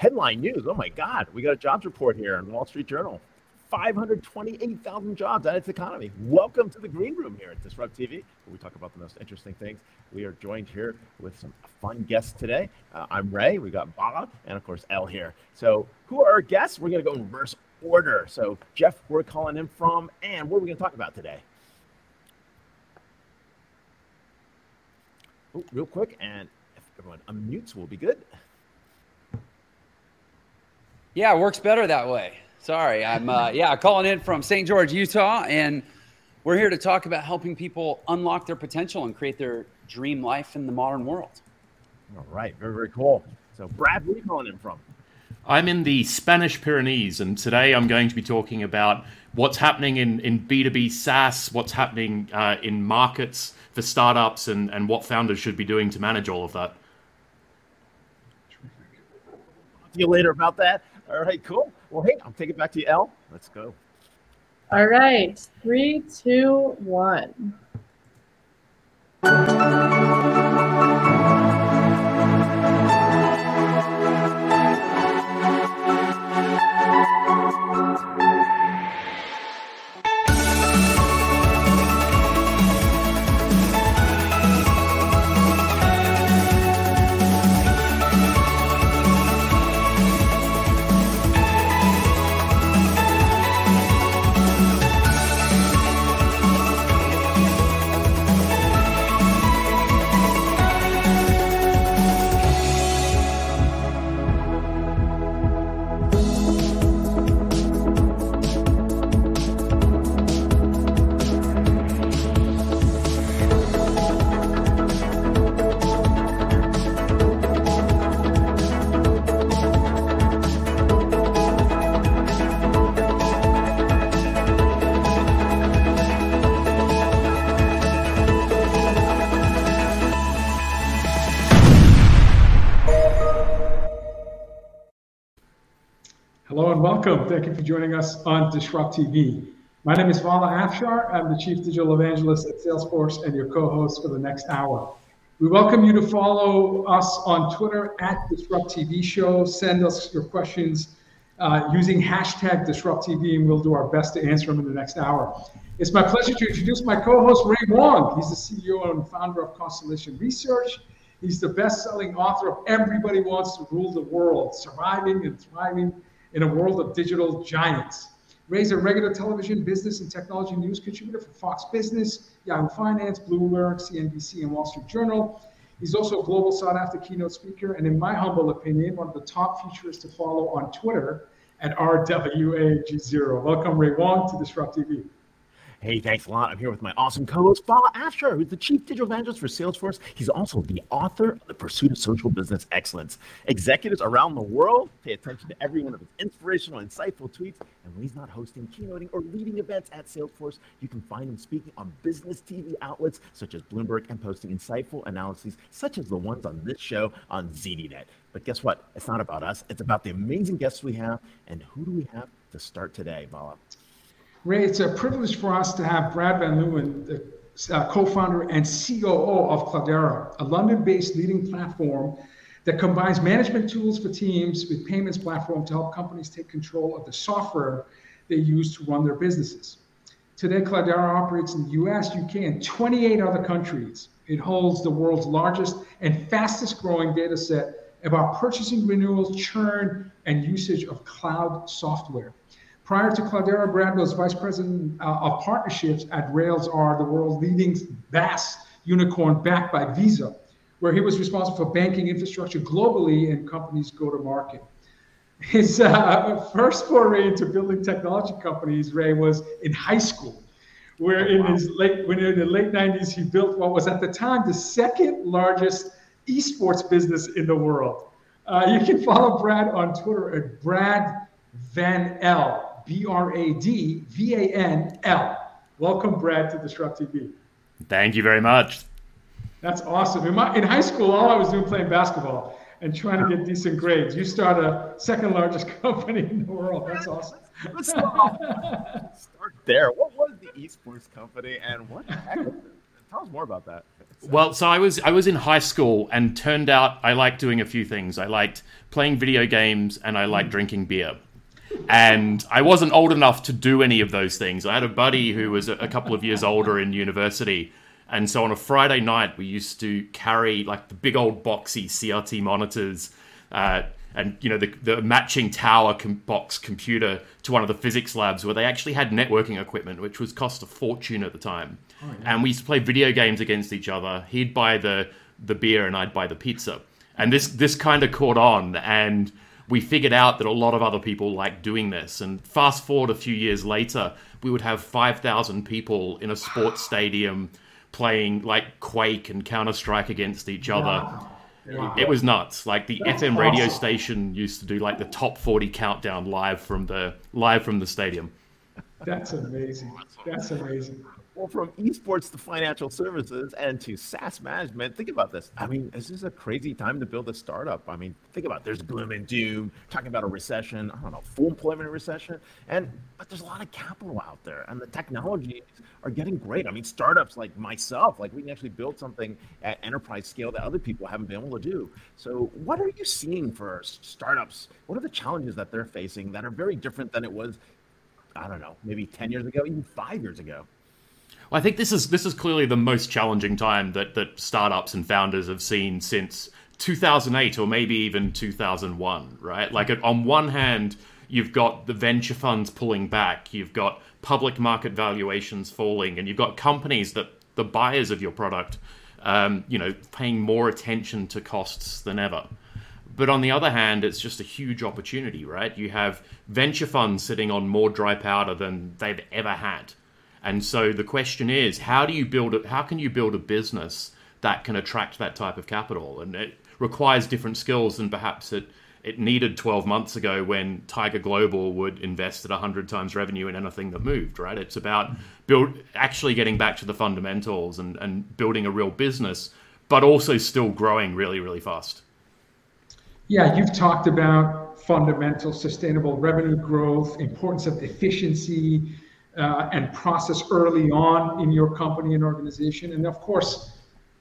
Headline news. Oh my God, we got a jobs report here in Wall Street Journal. 528,000 jobs at its economy. Welcome to the green room here at DisrupTV, where we talk about the most interesting things. We are joined here with some fun guests today. Uh, I'm Ray. We got Bob and of course Elle here. So, who are our guests? We're going to go in reverse order. So, Jeff, we're calling in from, and what are we going to talk about today? Oh, real quick, and if everyone unmutes, we'll be good. Yeah, it works better that way. Sorry, I'm uh, yeah calling in from St. George, Utah, and we're here to talk about helping people unlock their potential and create their dream life in the modern world. All right, very very cool. So, Brad, where are you calling in from? I'm in the Spanish Pyrenees, and today I'm going to be talking about what's happening in, in B2B SaaS, what's happening uh, in markets for startups, and, and what founders should be doing to manage all of that. See you later about that. All right, cool. Well, hey, I'll take it back to you, Elle. Let's go. All right, three, two, one. Welcome. Thank you for joining us on DisrupTV. My name is Vala Afshar. I'm the Chief Digital Evangelist at Salesforce and your co-host for the next hour. We welcome you to follow us on Twitter at DisrupTV Show. Send us your questions uh, using hashtag DisrupTV, and we'll do our best to answer them in the next hour. It's my pleasure to introduce my co-host Ray Wang. He's the CEO and founder of Constellation Research. He's the best-selling author of Everybody Wants to Rule the World: Surviving and Thriving in a world of digital giants. Ray's a regular television, business, and technology news contributor for Fox Business, Yahoo Finance, Bloomberg, CNBC, and Wall Street Journal. He's also a global sought after keynote speaker, and in my humble opinion, one of the top futurists to follow on Twitter at rwang0. Welcome, Ray Wang, to DisrupTV. Hey, thanks a lot. I'm here with my awesome co-host, Vala Afshar, who's the Chief Digital Evangelist for Salesforce. He's also the author of The Pursuit of Social Business Excellence. Executives around the world pay attention to every one of his inspirational, insightful tweets. And when he's not hosting, keynoting, or leading events at Salesforce, you can find him speaking on business TV outlets such as Bloomberg and posting insightful analyses such as the ones on this show on ZDNet. But guess what? It's not about us. It's about the amazing guests we have. And who do we have to start today, Vala? Ray, it's a privilege for us to have Brad Van Leeuwen, the uh, co-founder and COO of Cledara, a London-based leading platform that combines management tools for teams with payments platform to help companies take control of the software they use to run their businesses. Today, Cledara operates in the US, UK, and 28 other countries. It holds the world's largest and fastest growing data set about purchasing renewals, churn, and usage of cloud software. Prior to Cledara, Brad was vice president uh, of partnerships at Rails Railsr, the world's leading BaaS unicorn backed by Visa, where he was responsible for banking infrastructure globally and companies go to market. His uh, first foray into building technology companies, Ray, was in high school, where oh, wow. in his late, when in the late 90s, he built what was at the time the second largest esports business in the world. Uh, you can follow Brad on Twitter at Brad Van L. B R A D V A N L. Welcome, Brad, to DisrupTV. Thank you very much. That's awesome. In, my, in high school, all I was doing playing basketball and trying to get decent grades. You start a second largest company in the world. That's awesome. Let's start there. What was the esports company and what the heck? Tell us more about that. Well, so I was I was in high school and turned out I liked doing a few things. I liked playing video games and I liked hmm. drinking beer. And I wasn't old enough to do any of those things. I had a buddy who was a, couple of years older in university. And so on a Friday night, we used to carry like the big old boxy CRT monitors uh, and you know the, the matching tower com- box computer to one of the physics labs where they actually had networking equipment, which was cost a fortune at the time. Oh, yeah. And we used to play video games against each other. He'd buy the the beer and I'd buy the pizza. And this this kind of caught on, and we figured out that a lot of other people like doing this. And fast forward a few years later, we would have five thousand people in a sports stadium playing like Quake and Counter Strike against each other. It was nuts. Like the That's FM radio station used to do like the top 40 countdown live from the live from the stadium. That's amazing. That's amazing. Well, from esports to financial services and to SaaS management, think about this. I mean, this is a crazy time to build a startup. I mean, think about it. there's gloom and doom, talking about a recession, I don't know, full employment recession, and but there's a lot of capital out there, and the technologies are getting great. I mean, startups like myself, like we can actually build something at enterprise scale that other people haven't been able to do. So, what are you seeing for startups? What are the challenges that they're facing that are very different than it was? I don't know, maybe 10 years ago, even five years ago. I think this is this is clearly the most challenging time that that startups and founders have seen since 2008 or maybe even 2001, right? Like on one hand, you've got the venture funds pulling back, you've got public market valuations falling, and you've got companies that the buyers of your product, um, you know, paying more attention to costs than ever. But on the other hand, it's just a huge opportunity, right? You have venture funds sitting on more dry powder than they've ever had. And so the question is, how do you build it? How can you build a business that can attract that type of capital? And it requires different skills than perhaps it it needed 12 months ago when Tiger Global would invest at 100 times revenue in anything that moved, right? It's about build actually getting back to the fundamentals and, and building a real business, but also still growing really, really fast. Yeah, you've talked about fundamental sustainable revenue growth, importance of efficiency, uh, and process early on in your company and organization. And of course,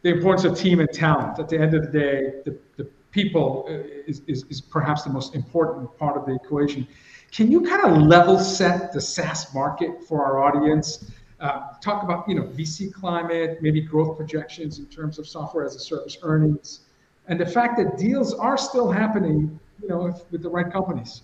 the importance of team and talent. At the end of the day, the, the people uh, is, is, is perhaps the most important part of the equation. Can you kind of level set the SaaS market for our audience? Uh, talk about you know VC climate, maybe growth projections in terms of software as a service earnings, and the fact that deals are still happening, you know, if, with the right companies.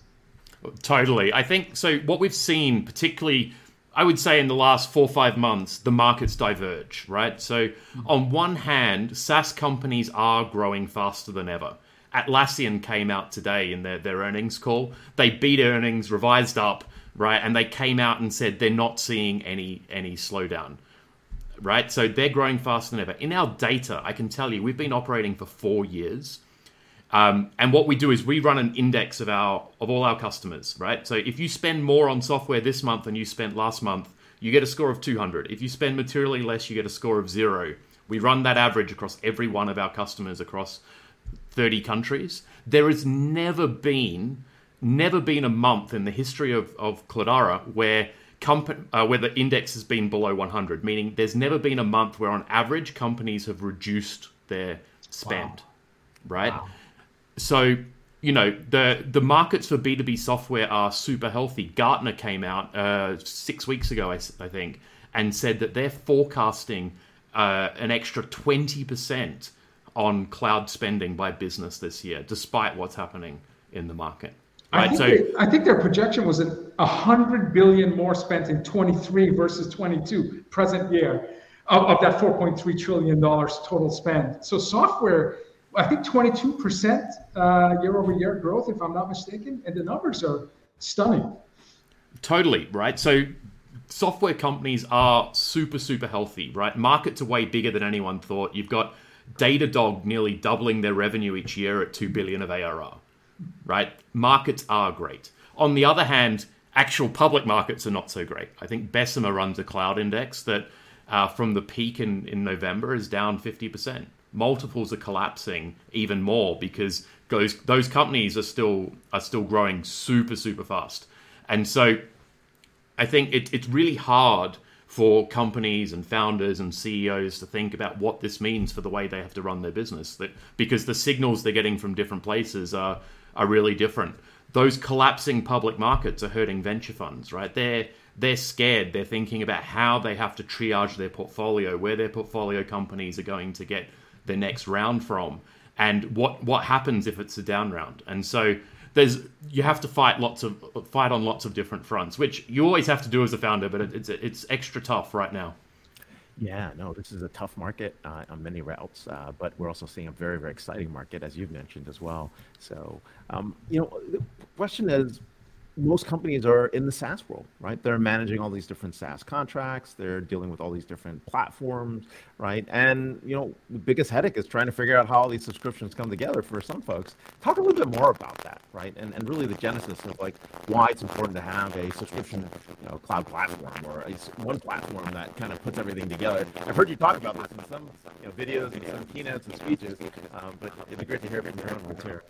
Totally, I think so. What we've seen, particularly I would say in the last four or five months, the markets diverge, right? So, on one hand, SaaS companies are growing faster than ever. Atlassian came out today in their, their earnings call. They beat earnings, revised up, right? And they came out and said they're not seeing any any slowdown, right? So they're growing faster than ever. In our data, I can tell you, we've been operating for four years. Um, and what we do is we run an index of our of all our customers, right? So if you spend more on software this month than you spent last month, you get a score of 200. If you spend materially less, you get a score of zero. We run that average across every one of our customers across 30 countries. There has never been never been a month in the history of, of Cledara where comp- uh, where the index has been below 100, meaning there's never been a month where on average companies have reduced their spend, wow. right? Wow so you know the the markets for B two B software are super healthy. Gartner came out uh, six weeks ago, I, I, think, and said that they're forecasting uh, an extra twenty percent on cloud spending by business this year, despite what's happening in the market. Right. I think, so, they, I think their projection was a hundred billion more spent in 23 versus 22 present year of, of that 4.3 trillion dollars total spend. So software I think 22% uh, year over year growth, if I'm not mistaken, and the numbers are stunning. Totally, right? So software companies are super, super healthy, right? Markets are way bigger than anyone thought. You've got Datadog nearly doubling their revenue each year at 2 billion of ARR, right? Markets are great. On the other hand, actual public markets are not so great. I think Bessemer runs a cloud index that uh, from the peak in, in November is down 50% multiples are collapsing even more because those those companies are still are still growing super super fast, and so I think it, it's really hard for companies and founders and CEOs to think about what this means for the way they have to run their business. That because the signals they're getting from different places are are really different. Those collapsing public markets are hurting venture funds, right? They're they're scared. They're thinking about how they have to triage their portfolio, where their portfolio companies are going to get their next round from, and what what happens if it's a down round. And so there's you have to fight lots of fight on lots of different fronts, which you always have to do as a founder, but it's it's extra tough right now. Yeah, no, this is a tough market uh, on many routes, uh, but we're also seeing a very, very exciting market, as you've mentioned as well. So, um, you know, the question is, most companies are in the SaaS world, right? They're managing all these different SaaS contracts. They're dealing with all these different platforms, right? And you know, the biggest headache is trying to figure out how all these subscriptions come together for some folks. Talk a little bit more about that, right? And and really the genesis of like why it's important to have a subscription, you know, cloud platform or a, one platform that kind of puts everything together. I've heard you talk about this in some you know, videos and some keynotes and speeches, um, but it'd be great to hear from your own here.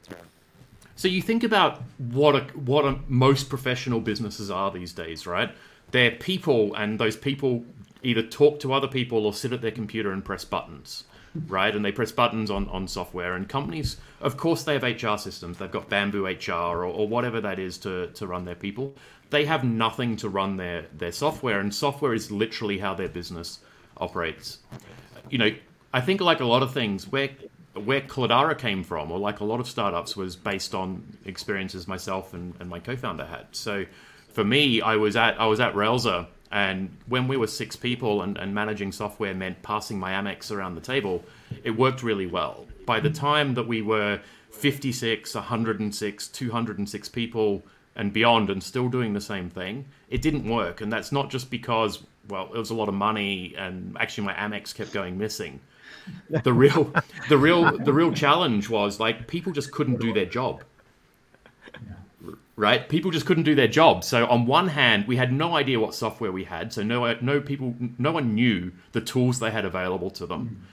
So you think about what a, what a, most professional businesses are these days, right? They're people, and those people either talk to other people or sit at their computer and press buttons, right? And they press buttons on, on software. And companies, of course, they have HR systems. They've got Bamboo HR or, or whatever that is to, to run their people. They have nothing to run their, their software, and software is literally how their business operates. You know, I think like a lot of things, where where Cledara came from, or like a lot of startups, was based on experiences myself and, and my co-founder had. So for me, I was at I was at Railsr, and when we were six people and, and managing software meant passing my Amex around the table, it worked really well. By the time that we were 56, 106, 206 people and beyond and still doing the same thing, it didn't work. And that's not just because, well, it was a lot of money and actually my Amex kept going missing the real the real the real challenge was like people just couldn't do their job. Right? People just couldn't do their job. So on one hand we had no idea what software we had so no no people no one knew the tools they had available to them.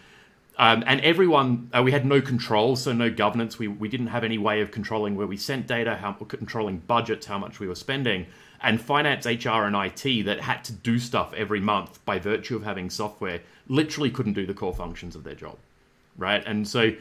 Um, and everyone uh, we had no control so no governance. We, we didn't have any way of controlling where we sent data how controlling budgets how much we were spending. And finance hr and it that had to do stuff every month by virtue of having software literally couldn't do the core functions of their job, right? And so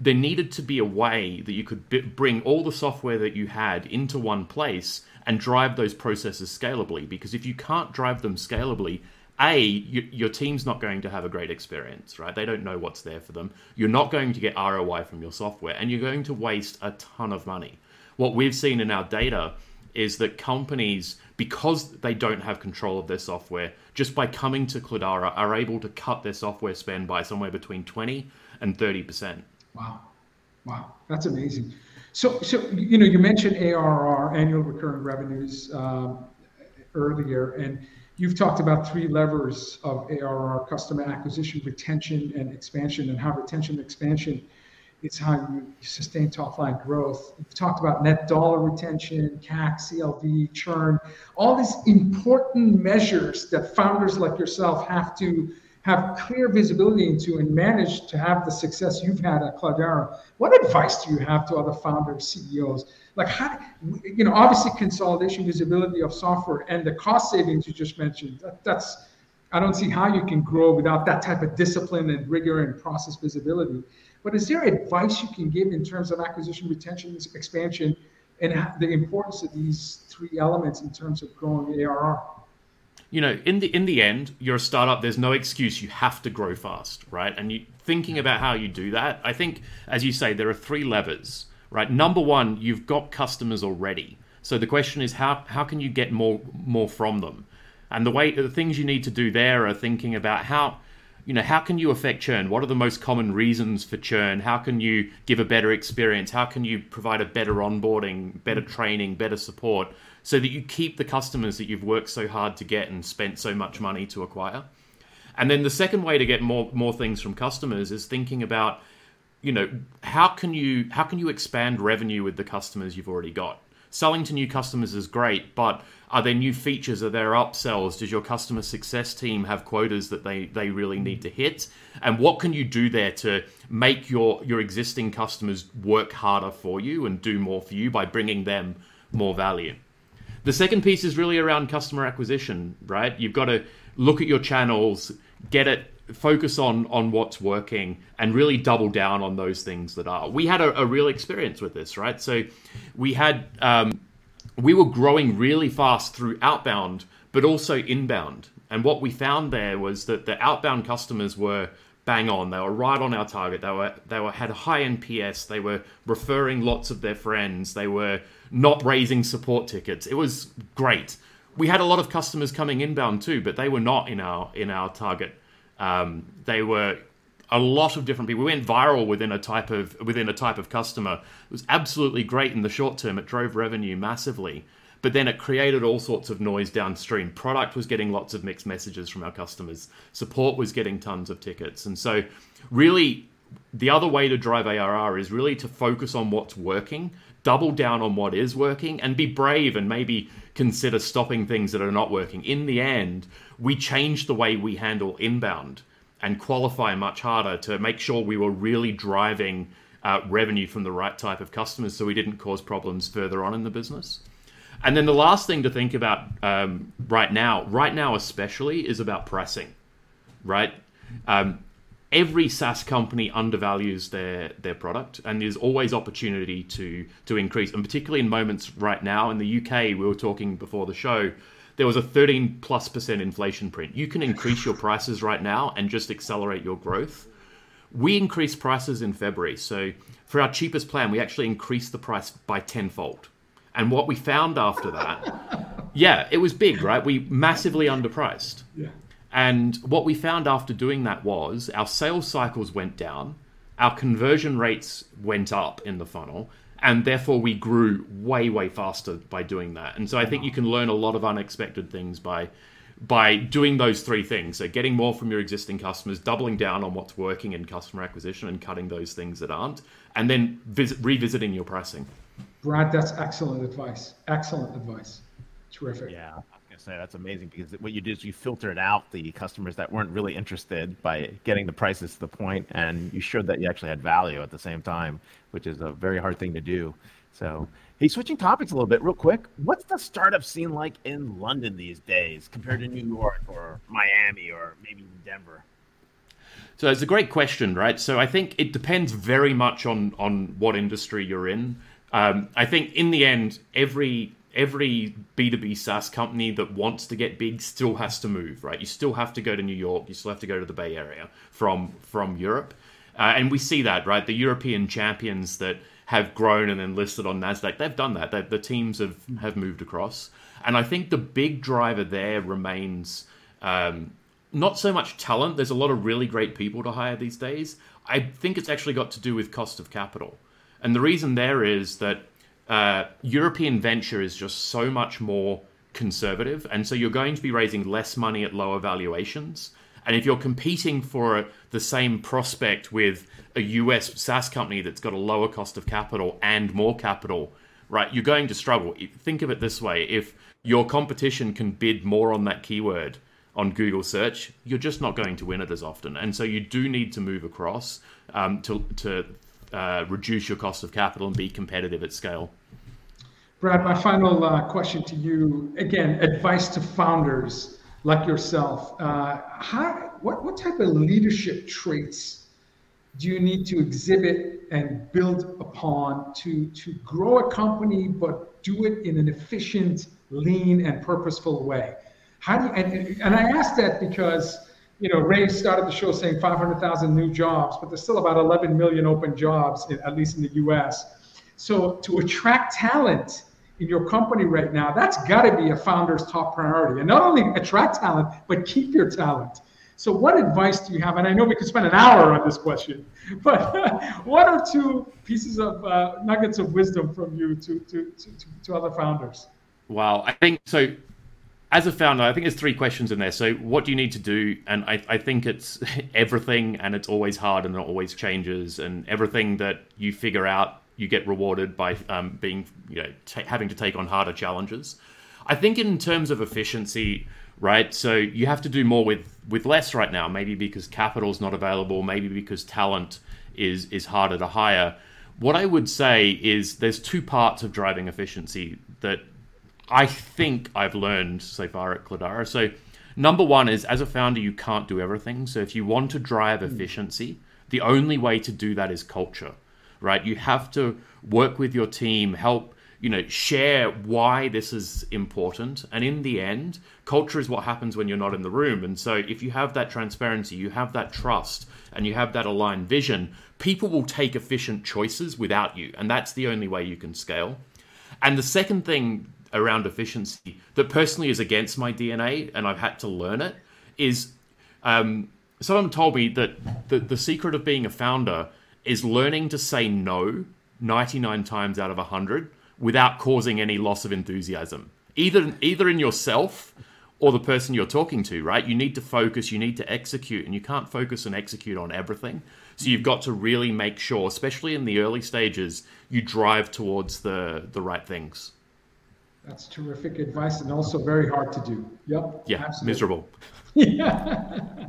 there needed to be a way that you could b- bring all the software that you had into one place and drive those processes scalably. Because if you can't drive them scalably, a you, your team's not going to have a great experience, right? They don't know what's there for them. You're not going to get ROI from your software, and you're going to waste a ton of money. What we've seen in our data is that companies, because they don't have control of their software, just by coming to Cledara, are able to cut their software spend by somewhere between 20 and 30%. Wow. Wow. That's amazing. So, so you know, you mentioned ARR, annual recurring revenues, um, earlier, and you've talked about three levers of ARR: customer acquisition, retention, and expansion, and how retention and expansion it's how you sustain top line growth. We've talked about net dollar retention, CAC, CLV, churn, all these important measures that founders like yourself have to have clear visibility into and manage to have the success you've had at Cledara. What advice do you have to other founders, CEOs? Like how, you know, obviously consolidation, visibility of software, and the cost savings you just mentioned. That, that's I don't see how you can grow without that type of discipline and rigor and process visibility. But is there advice you can give in terms of acquisition, retention, expansion, and the importance of these three elements in terms of growing ARR? You know, in the in the end, you're a startup. There's no excuse. You have to grow fast, right? And you thinking about how you do that. I think, as you say, there are three levers, right? Number one, you've got customers already. So the question is, how how can you get more more from them? And the way the things you need to do there are thinking about how you know, how can you affect churn? What are the most common reasons for churn? How can you give a better experience? How can you provide a better onboarding, better mm. training, better support so that you keep the customers that you've worked so hard to get and spent so much money to acquire? And then the second way to get more more things from customers is thinking about, you know, how can you how can you expand revenue with the customers you've already got? Selling to new customers is great, but are there new features? Are there upsells? Does your customer success team have quotas that they, they really need to hit? And what can you do there to make your, your existing customers work harder for you and do more for you by bringing them more value? The second piece is really around customer acquisition, right? You've got to look at your channels, get it focus on on what's working and really double down on those things that are. We had a, a real experience with this right? So we had um, we were growing really fast through outbound but also inbound. And what we found there was that the outbound customers were bang on. They were right on our target. They were they were had high nps they were referring lots of their friends. They were not raising support tickets. It was great. We had a lot of customers coming inbound too but they were not in our in our target um, they were a lot of different people. We went viral within a type of within a type of customer. It was absolutely great in the short term. It drove revenue massively, but then it created all sorts of noise downstream. Product was getting lots of mixed messages from our customers. Support was getting tons of tickets, and so really. The other way to drive ARR is really to focus on what's working, double down on what is working, and be brave and maybe consider stopping things that are not working. In the end, we changed the way we handle inbound and qualify much harder to make sure we were really driving uh, revenue from the right type of customers so we didn't cause problems further on in the business. And then the last thing to think about um, right now, right now especially, is about pricing, right? Um, every SaaS company undervalues their their product, and there's always opportunity to to increase. And particularly in moments right now in the UK, we were talking before the show there was a 13 plus percent inflation print. You can increase your prices right now and just accelerate your growth. We increased prices in February. So for our cheapest plan, we actually increased the price by tenfold. And what we found after that, yeah, it was big, right? We massively underpriced. Yeah. And what we found after doing that was our sales cycles went down, our conversion rates went up in the funnel, and therefore we grew way way faster by doing that. And so i think you can learn a lot of unexpected things by by doing those three things. So getting more from your existing customers doubling down on what's working in customer acquisition and cutting those things that aren't and then visit, revisiting your pricing. Brad that's excellent advice. Excellent advice. Terrific. Yeah say that's amazing because what you did is you filtered out the customers that weren't really interested by getting the prices to the point, and you showed that you actually had value at the same time, which is a very hard thing to do. So, hey, switching topics a little bit, real quick. What's the startup scene like in London these days compared to New York or Miami or maybe Denver? So it's a great question, right? So I think it depends very much on on what industry you're in. Um, I think in the end, every every B2B SaaS company that wants to get big still has to move, right? You still have to go to New York, you still have to go to the Bay Area from from Europe. Uh, and we see that, right? The European champions that have grown and then listed on Nasdaq, they've done that. They've, the teams have have moved across, and I think the big driver there remains um, not so much talent. There's a lot of really great people to hire these days. I think it's actually got to do with cost of capital, and the reason there is that uh, European venture is just so much more conservative, and so you're going to be raising less money at lower valuations. And if you're competing for the same prospect with a US SaaS company that's got a lower cost of capital and more capital, right, you're going to struggle. Think of it this way if your competition can bid more on that keyword on Google search, you're just not going to win it as often. And so you do need to move across um, to, to uh, reduce your cost of capital and be competitive at scale. Brad, my final uh, question to you again, advice to founders like yourself. Uh, how, what, what type of leadership traits do you need to exhibit and build upon to, to grow a company, but do it in an efficient, lean, and purposeful way? How do you, and, and I ask that because you know, Ray started the show saying 500,000 new jobs, but there's still about 11 million open jobs, in, at least in the US. So to attract talent in your company right now, that's got to be a founder's top priority. And not only attract talent, but keep your talent. So what advice do you have? And I know we could spend an hour on this question, but what are two pieces of uh, nuggets of wisdom from you to, to, to, to other founders? Wow. I think so as a founder, I think there's three questions in there. So, what do you need to do? And I, I think it's everything, and it's always hard, and it always changes, and everything that you figure out, you get rewarded by um, being, you know, t- having to take on harder challenges. I think in terms of efficiency, right? So you have to do more with with less right now. Maybe because capital's not available. Maybe because talent is is harder to hire. What I would say is there's two parts of driving efficiency that I think I've learned so far at Cledara. So, Number one is as a founder, you can't do everything. So if you want to drive hmm. efficiency, the only way to do that is culture, right? You have to work with your team, help you know share why this is important and in the end culture is what happens when you're not in the room and so if you have that transparency you have that trust and you have that aligned vision people will take efficient choices without you and that's the only way you can scale and the second thing around efficiency that personally is against my dna and i've had to learn it is um, someone told me that the, the secret of being a founder is learning to say no 99 times out of 100 without causing any loss of enthusiasm, either either in yourself or the person you're talking to. Right? You need to focus. You need to execute, and you can't focus and execute on everything. So you've got to really make sure, especially in the early stages, you drive towards the the right things. That's terrific advice, and also very hard to do. Yep. Yeah. Absolutely. Miserable. yeah.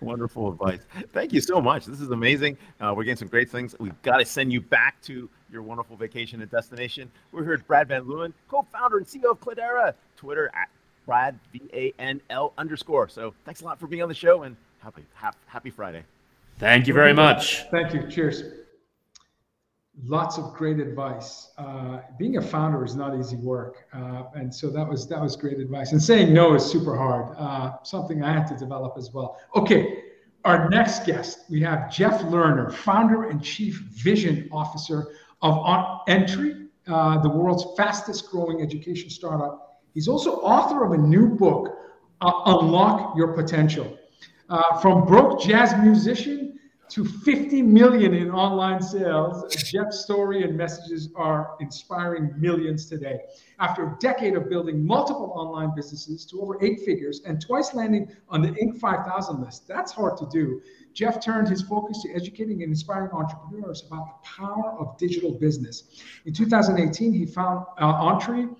Wonderful advice. Thank you so much. This is amazing. Uh, we're getting some great things. We've got to send you back to your wonderful vacation and destination. We're here at Brad Van Leeuwen, co-founder and CEO of Cledara. Twitter at Brad V A N L underscore. So thanks a lot for being on the show and happy happy Friday. Thank you very much. Thank you. Cheers. Lots of great advice. Uh, being a founder is not easy work, uh, and so that was that was great advice. And saying no is super hard. Uh, something I had to develop as well. Okay, our next guest we have Jeff Lerner, founder and chief vision officer of ENTRE, uh, the world's fastest growing education startup. He's also author of a new book, uh, Unlock Your Potential. Uh, from broke jazz musician to 50 million in online sales, Jeff's story and messages are inspiring millions today. After a decade of building multiple online businesses to over eight figures and twice landing on the Inc. 5000 list, that's hard to do. Jeff turned his focus to educating and inspiring entrepreneurs about the power of digital business. In 2018, he found uh, ENTRE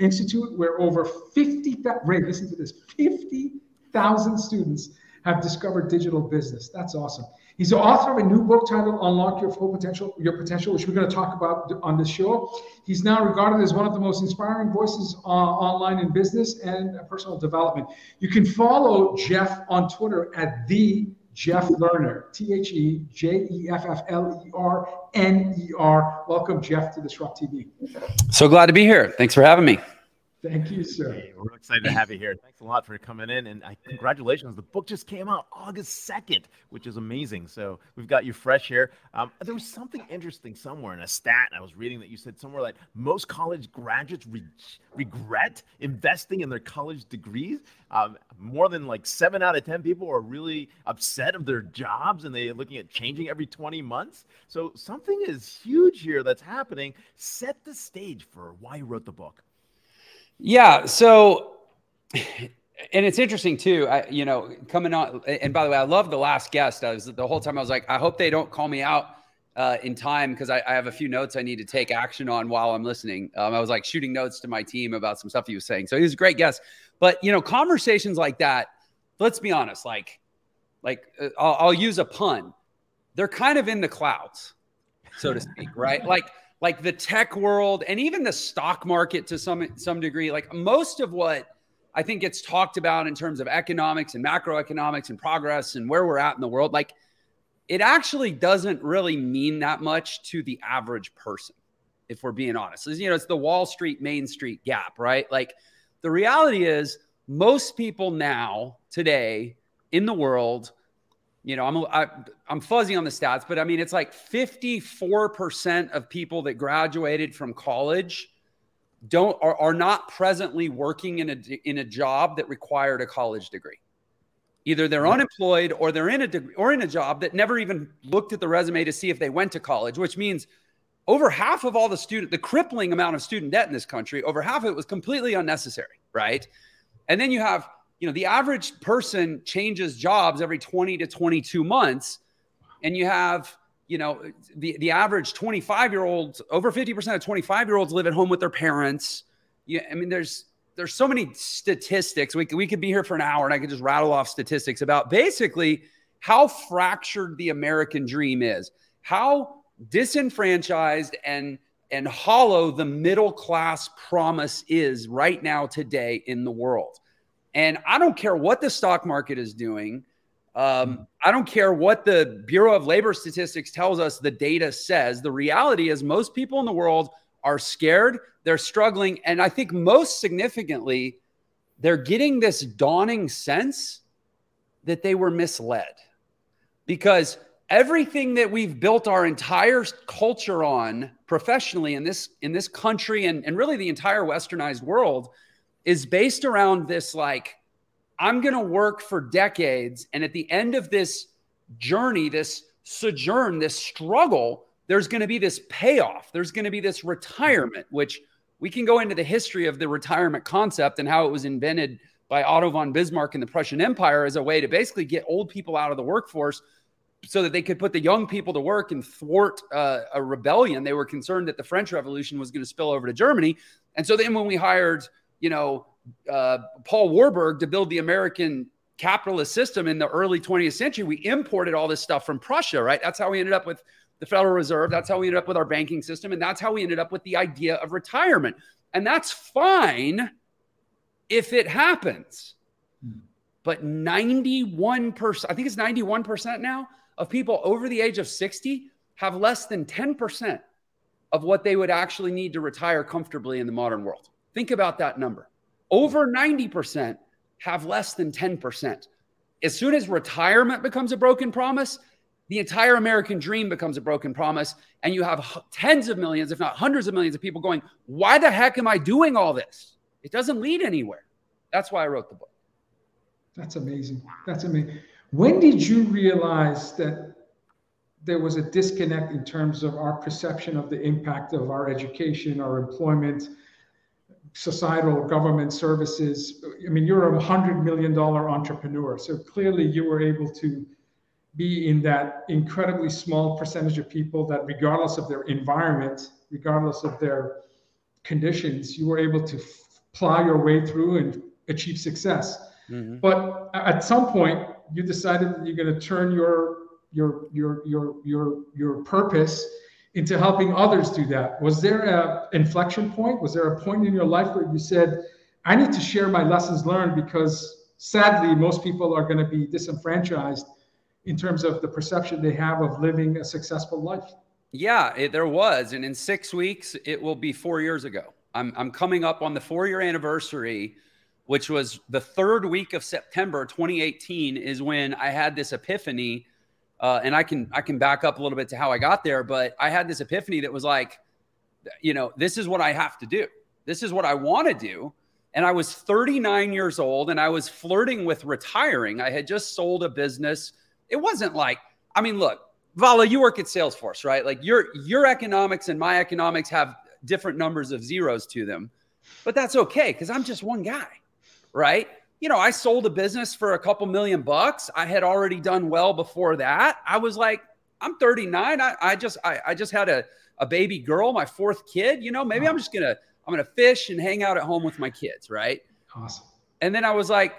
Institute, where over 50, Ray, listen to this, 50,000 students have discovered digital business. That's awesome. He's the author of a new book titled Unlock Your Full Potential, Your Potential, which we're going to talk about on this show. He's now regarded as one of the most inspiring voices uh, online in business and personal development. You can follow Jeff on Twitter at the Jeff Lerner, T H E J E F F L E R N E R. Welcome, Jeff, to DisrupTV. So glad to be here. Thanks for having me. Thank you, sir. Hey, we're excited to have you here. Thanks a lot for coming in, and I, congratulations. The book just came out August second, which is amazing. So we've got you fresh here. Um, there was something interesting somewhere in a stat I was reading that you said somewhere like most college graduates re- regret investing in their college degrees. Um, more than like seven out of ten people are really upset of their jobs, and they're looking at changing every twenty months. So something is huge here that's happening. Set the stage for why you wrote the book. Yeah. So, and it's interesting too. I, you know, coming on. And by the way, I love the last guest. I was the whole time. I was like, I hope they don't call me out uh, in time because I, I, have a few notes I need to take action on while I'm listening. Um, I was like shooting notes to my team about some stuff he was saying. So he was a great guest. But you know, conversations like that. Let's be honest. Like, like uh, I'll, I'll use a pun. They're kind of in the clouds, so to speak, right? Like like the tech world and even the stock market to some some degree like most of what i think gets talked about in terms of economics and macroeconomics and progress and where we're at in the world like it actually doesn't really mean that much to the average person if we're being honest. You know it's the wall street main street gap right? Like the reality is most people now today in the world you know, I'm I, I'm fuzzy on the stats, but I mean, it's like 54% of people that graduated from college don't are, are not presently working in a in a job that required a college degree. Either they're unemployed or they're in a degree or in a job that never even looked at the resume to see if they went to college, which means over half of all the student the crippling amount of student debt in this country, over half of it was completely unnecessary, right? And then you have you know, the average person changes jobs every 20 to 22 months. And you have, you know, the, the average 25 year old, over 50% of 25 year olds live at home with their parents. Yeah. I mean, there's, there's so many statistics. We, we could be here for an hour and I could just rattle off statistics about basically how fractured the American dream is, how disenfranchised and and hollow the middle class promise is right now today in the world. And I don't care what the stock market is doing. Um, I don't care what the Bureau of Labor Statistics tells us the data says. The reality is, most people in the world are scared, they're struggling. And I think most significantly, they're getting this dawning sense that they were misled because everything that we've built our entire culture on professionally in this in this country and, and really the entire westernized world is based around this like i'm going to work for decades and at the end of this journey this sojourn this struggle there's going to be this payoff there's going to be this retirement which we can go into the history of the retirement concept and how it was invented by Otto von Bismarck in the Prussian Empire as a way to basically get old people out of the workforce so that they could put the young people to work and thwart uh, a rebellion. They were concerned that the French Revolution was going to spill over to Germany. And so then when we hired, you know, uh, Paul Warburg to build the American capitalist system in the early 20th century, we imported all this stuff from Prussia, right? That's how we ended up with the Federal Reserve. That's how we ended up with our banking system. And that's how we ended up with the idea of retirement. And that's fine if it happens. But 91%, I think it's 91% now of people over the age of 60 have less than 10% of what they would actually need to retire comfortably in the modern world. Think about that number. Over 90% have less than 10%. As soon as retirement becomes a broken promise, the entire American dream becomes a broken promise. And you have tens of millions, if not hundreds of millions of people going, Why the heck am I doing all this? It doesn't lead anywhere. That's why I wrote the book. That's amazing. That's amazing. When did you realize that there was a disconnect in terms of our perception of the impact of our education, our employment, societal government services? I mean, you're a hundred million dollar entrepreneur, so clearly you were able to be in that incredibly small percentage of people that, regardless of their environment, regardless of their conditions, you were able to f- plow your way through and achieve success. Mm-hmm. But at some point, you decided that you're going to turn your your your your your your purpose into helping others do that. Was there a inflection point? Was there a point in your life where you said, "I need to share my lessons learned," because sadly, most people are going to be disenfranchised in terms of the perception they have of living a successful life? Yeah, it, there was. And in six weeks, it will be four years ago. I'm, I'm coming up on the four year anniversary, which was the third week of September 2018, is when I had this epiphany. Uh, and I can I can back up a little bit to how I got there, but I had this epiphany that was like, you know, this is what I have to do. This is what I want to do. And I was 39 years old and I was flirting with retiring. I had just sold a business it wasn't like, I mean, look, Vala, you work at Salesforce, right? Like your your economics and my economics have different numbers of zeros to them, but that's okay because I'm just one guy, right? You know, I sold a business for a couple million bucks. I had already done well before that. I was like, I'm 39. I, I just I, I just had a, a baby girl, my fourth kid. You know, maybe I'm just gonna I'm gonna fish and hang out at home with my kids, right? Awesome. And then I was like,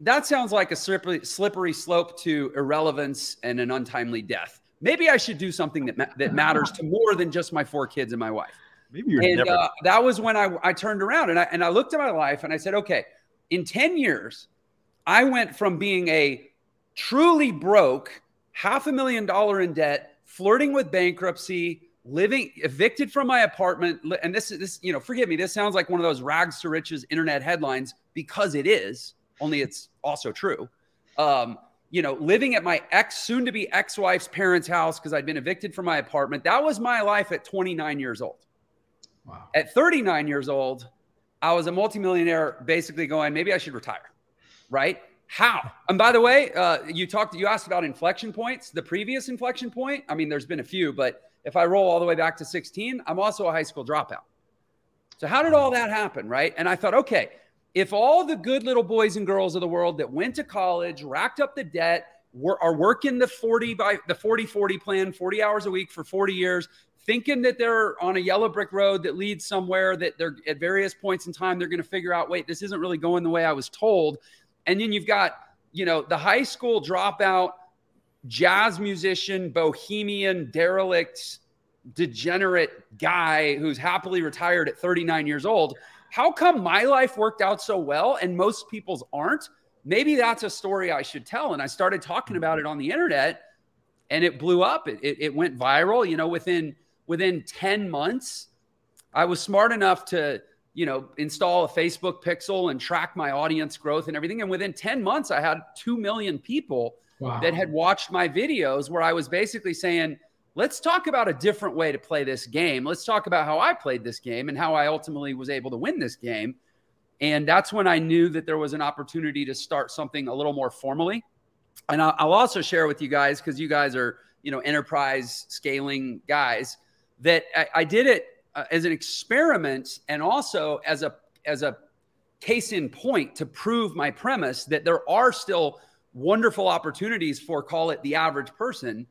that sounds like a slippery, slippery slope to irrelevance and an untimely death. Maybe I should do something that, ma- that matters to more than just my four kids and my wife. Maybe you're and never. Uh, that was when I, I turned around and I, and I looked at my life and I said, okay, in 10 years, I went from being a truly broke, half a million dollar in debt, flirting with bankruptcy, living evicted from my apartment. And this is this, you know, forgive me, this sounds like one of those rags to riches internet headlines because it is only it's also true. Um, you know, living at my ex, soon to be ex wife's parents' house because I'd been evicted from my apartment. That was my life at 29 years old. Wow. At 39 years old, I was a multimillionaire basically going, maybe I should retire. Right? How? And by the way, uh, you talked, you asked about inflection points. The previous inflection point, I mean, there's been a few, but if I roll all the way back to 16, I'm also a high school dropout. So, how did all that happen? Right. And I thought, okay, if all the good little boys and girls of the world that went to college, racked up the debt, were, are working the 40 by the 40 40 plan, 40 hours a week for 40 years, thinking that they're on a yellow brick road that leads somewhere that they're at various points in time, they're going to figure out, wait, this isn't really going the way I was told. And then you've got, you know, the high school dropout, jazz musician, bohemian, derelict, degenerate guy who's happily retired at 39 years old. How come my life worked out so well and most people's aren't? Maybe that's a story I should tell. And I started talking about it on the internet and it blew up. It, it, it went viral. You know, within within 10 months, I was smart enough to, you know, install a Facebook pixel and track my audience growth and everything. And within 10 months, I had 2 million people wow. that had watched my videos where I was basically saying, let's talk about a different way to play this game. Let's talk about how I played this game and how I ultimately was able to win this game. And that's when I knew that there was an opportunity to start something a little more formally. And I'll also share with you guys, because you guys are, you know, enterprise scaling guys, that I, I did it uh, as an experiment and also as a as a case in point to prove my premise that there are still wonderful opportunities for call it the average person.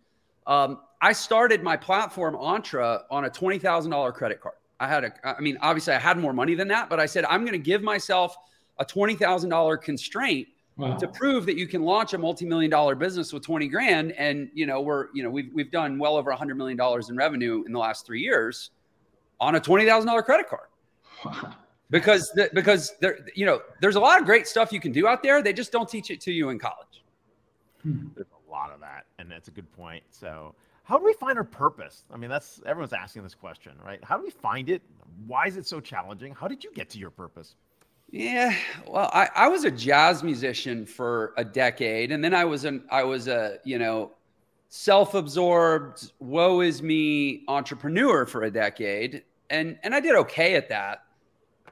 Um, I started my platform Entre on a twenty thousand dollar credit card. I had a, I mean, obviously I had more money than that, but I said I'm going to give myself a twenty thousand dollar constraint wow. to prove that you can launch a multi-million dollar business with 20 grand. And, you know, we're, you know, we've, we've done well over a hundred million dollars in revenue in the last three years on a $20,000 credit card. Wow. Because, the, because there, you know, there's a lot of great stuff you can do out there. They just don't teach it to you in college. Hmm. There's a lot of that. And that's a good point. So, how do we find our purpose? I mean, that's everyone's asking this question, right? How do we find it? Why is it so challenging? How did you get to your purpose? Yeah, well, I, I was a jazz musician for a decade, and then I was an I was a you know self-absorbed, woe is me entrepreneur for a decade, and and I did okay at that,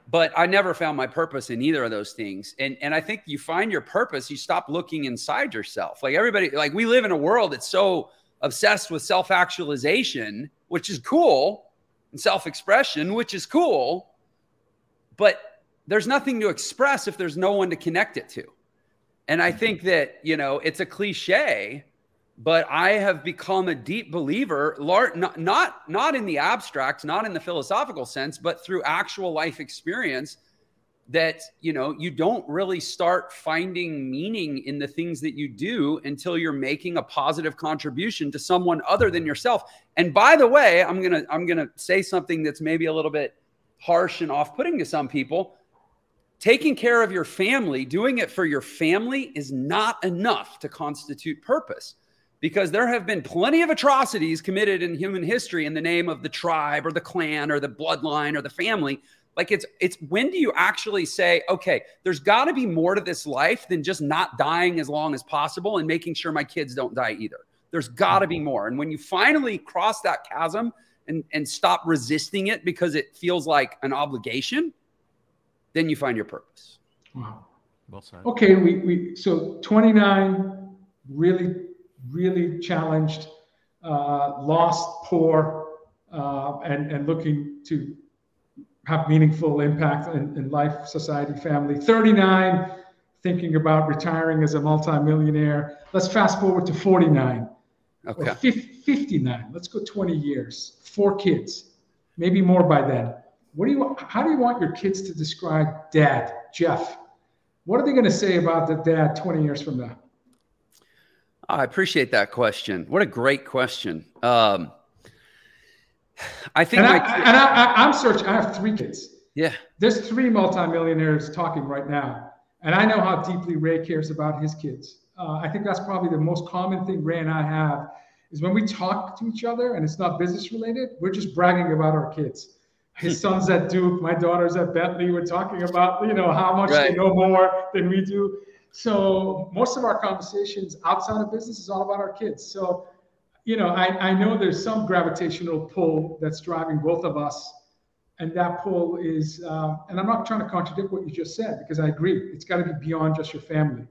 but I never found my purpose in either of those things. And and I think you find your purpose, you stop looking inside yourself. Like everybody, like we live in a world that's so obsessed with self-actualization, which is cool, and self-expression, which is cool, but there's nothing to express if there's no one to connect it to. And I think that, you know, it's a cliche, but I have become a deep believer, not, not, not in the abstract, not in the philosophical sense, but through actual life experience that, you know, you don't really start finding meaning in the things that you do until you're making a positive contribution to someone other than yourself. And by the way, I'm going to, I'm going to say something that's maybe a little bit harsh and off putting to some people Taking care of your family, doing it for your family is not enough to constitute purpose because there have been plenty of atrocities committed in human history in the name of the tribe or the clan or the bloodline or the family. Like it's it's when do you actually say okay there's got to be more to this life than just not dying as long as possible and making sure my kids don't die either? There's got to be more. And when you finally cross that chasm and and stop resisting it because it feels like an obligation then you find your purpose. Wow. Well said. Okay, we, we so 29, really, really challenged, uh, lost, poor, uh, and, and looking to have meaningful impact in, in life, society, family. 39, thinking about retiring as a multimillionaire. Let's fast forward to 49. Okay. 59. Let's go 20 years. Four kids, maybe more by then. What do you? How do you want your kids to describe Dad, Jeff? What are they going to say about the dad 20 years from now? I appreciate that question. What a great question. Um, I think. And, my, I, am searching. I have three kids. Yeah. There's three multimillionaires talking right now, and I know how deeply Ray cares about his kids. Uh, I think that's probably the most common thing Ray and I have is when we talk to each other and it's not business related, we're just bragging about our kids his son's at Duke, my daughter's at Bentley. We're talking about, you know, how much right. they know more than we do. So most of our conversations outside of business is all about our kids. So, you know, I, I know there's some gravitational pull that's driving both of us. And that pull is, uh, and I'm not trying to contradict what you just said because I agree. It's got to be beyond just your family,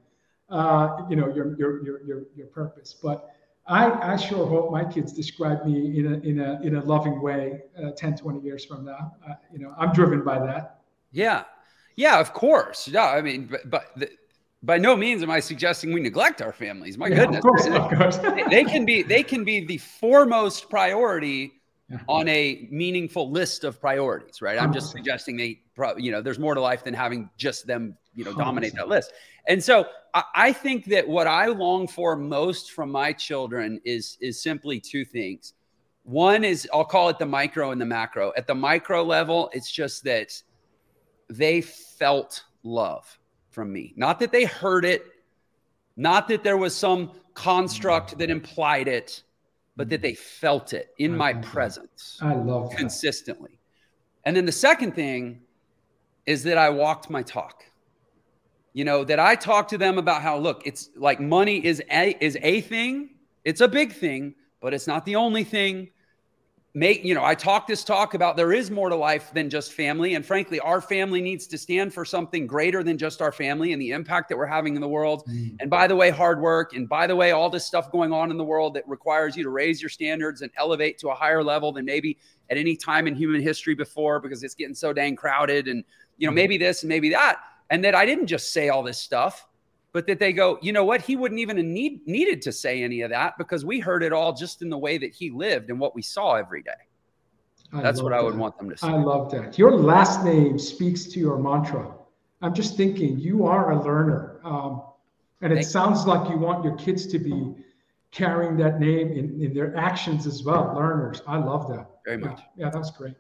uh, you know, your, your, your, your, your purpose. But I, I sure hope my kids describe me in a, in a, in a loving way uh, 10, 20 years from now. Uh, you know, I'm driven by that. Yeah. Yeah, of course. Yeah. I mean, but, but the, by no means am I suggesting we neglect our families. My yeah, goodness. Of course, of course. they can be, they can be the foremost priority yeah. on a meaningful list of priorities, right? I'm just suggesting they, you know, there's more to life than having just them, you know, oh, dominate that list. And so I think that what I long for most from my children is is simply two things. One is I'll call it the micro and the macro. At the micro level, it's just that they felt love from me. Not that they heard it, not that there was some construct that implied it, but that they felt it in my presence. I love that. consistently. And then the second thing is that I walked my talk. You know, that I talk to them about how look, it's like money is a is a thing. It's a big thing, but it's not the only thing make you know i talk this talk about there is more to life than just family and frankly our family needs to stand for something greater than just our family and the impact that we're having in the world mm. and by the way hard work and by the way all this stuff going on in the world that requires you to raise your standards and elevate to a higher level than maybe at any time in human history before because it's getting so dang crowded and you know mm. maybe this and maybe that and that i didn't just say all this stuff but that they go, you know what? He wouldn't even need needed to say any of that because we heard it all just in the way that he lived and what we saw every day. I That's what I would want them to say. I love that. Your last name speaks to your mantra. I'm just thinking you are a learner. Um, and it Thank sounds you. like you want your kids to be carrying that name in, in their actions as well. Learners. I love that. Very much. Yeah, yeah that's great.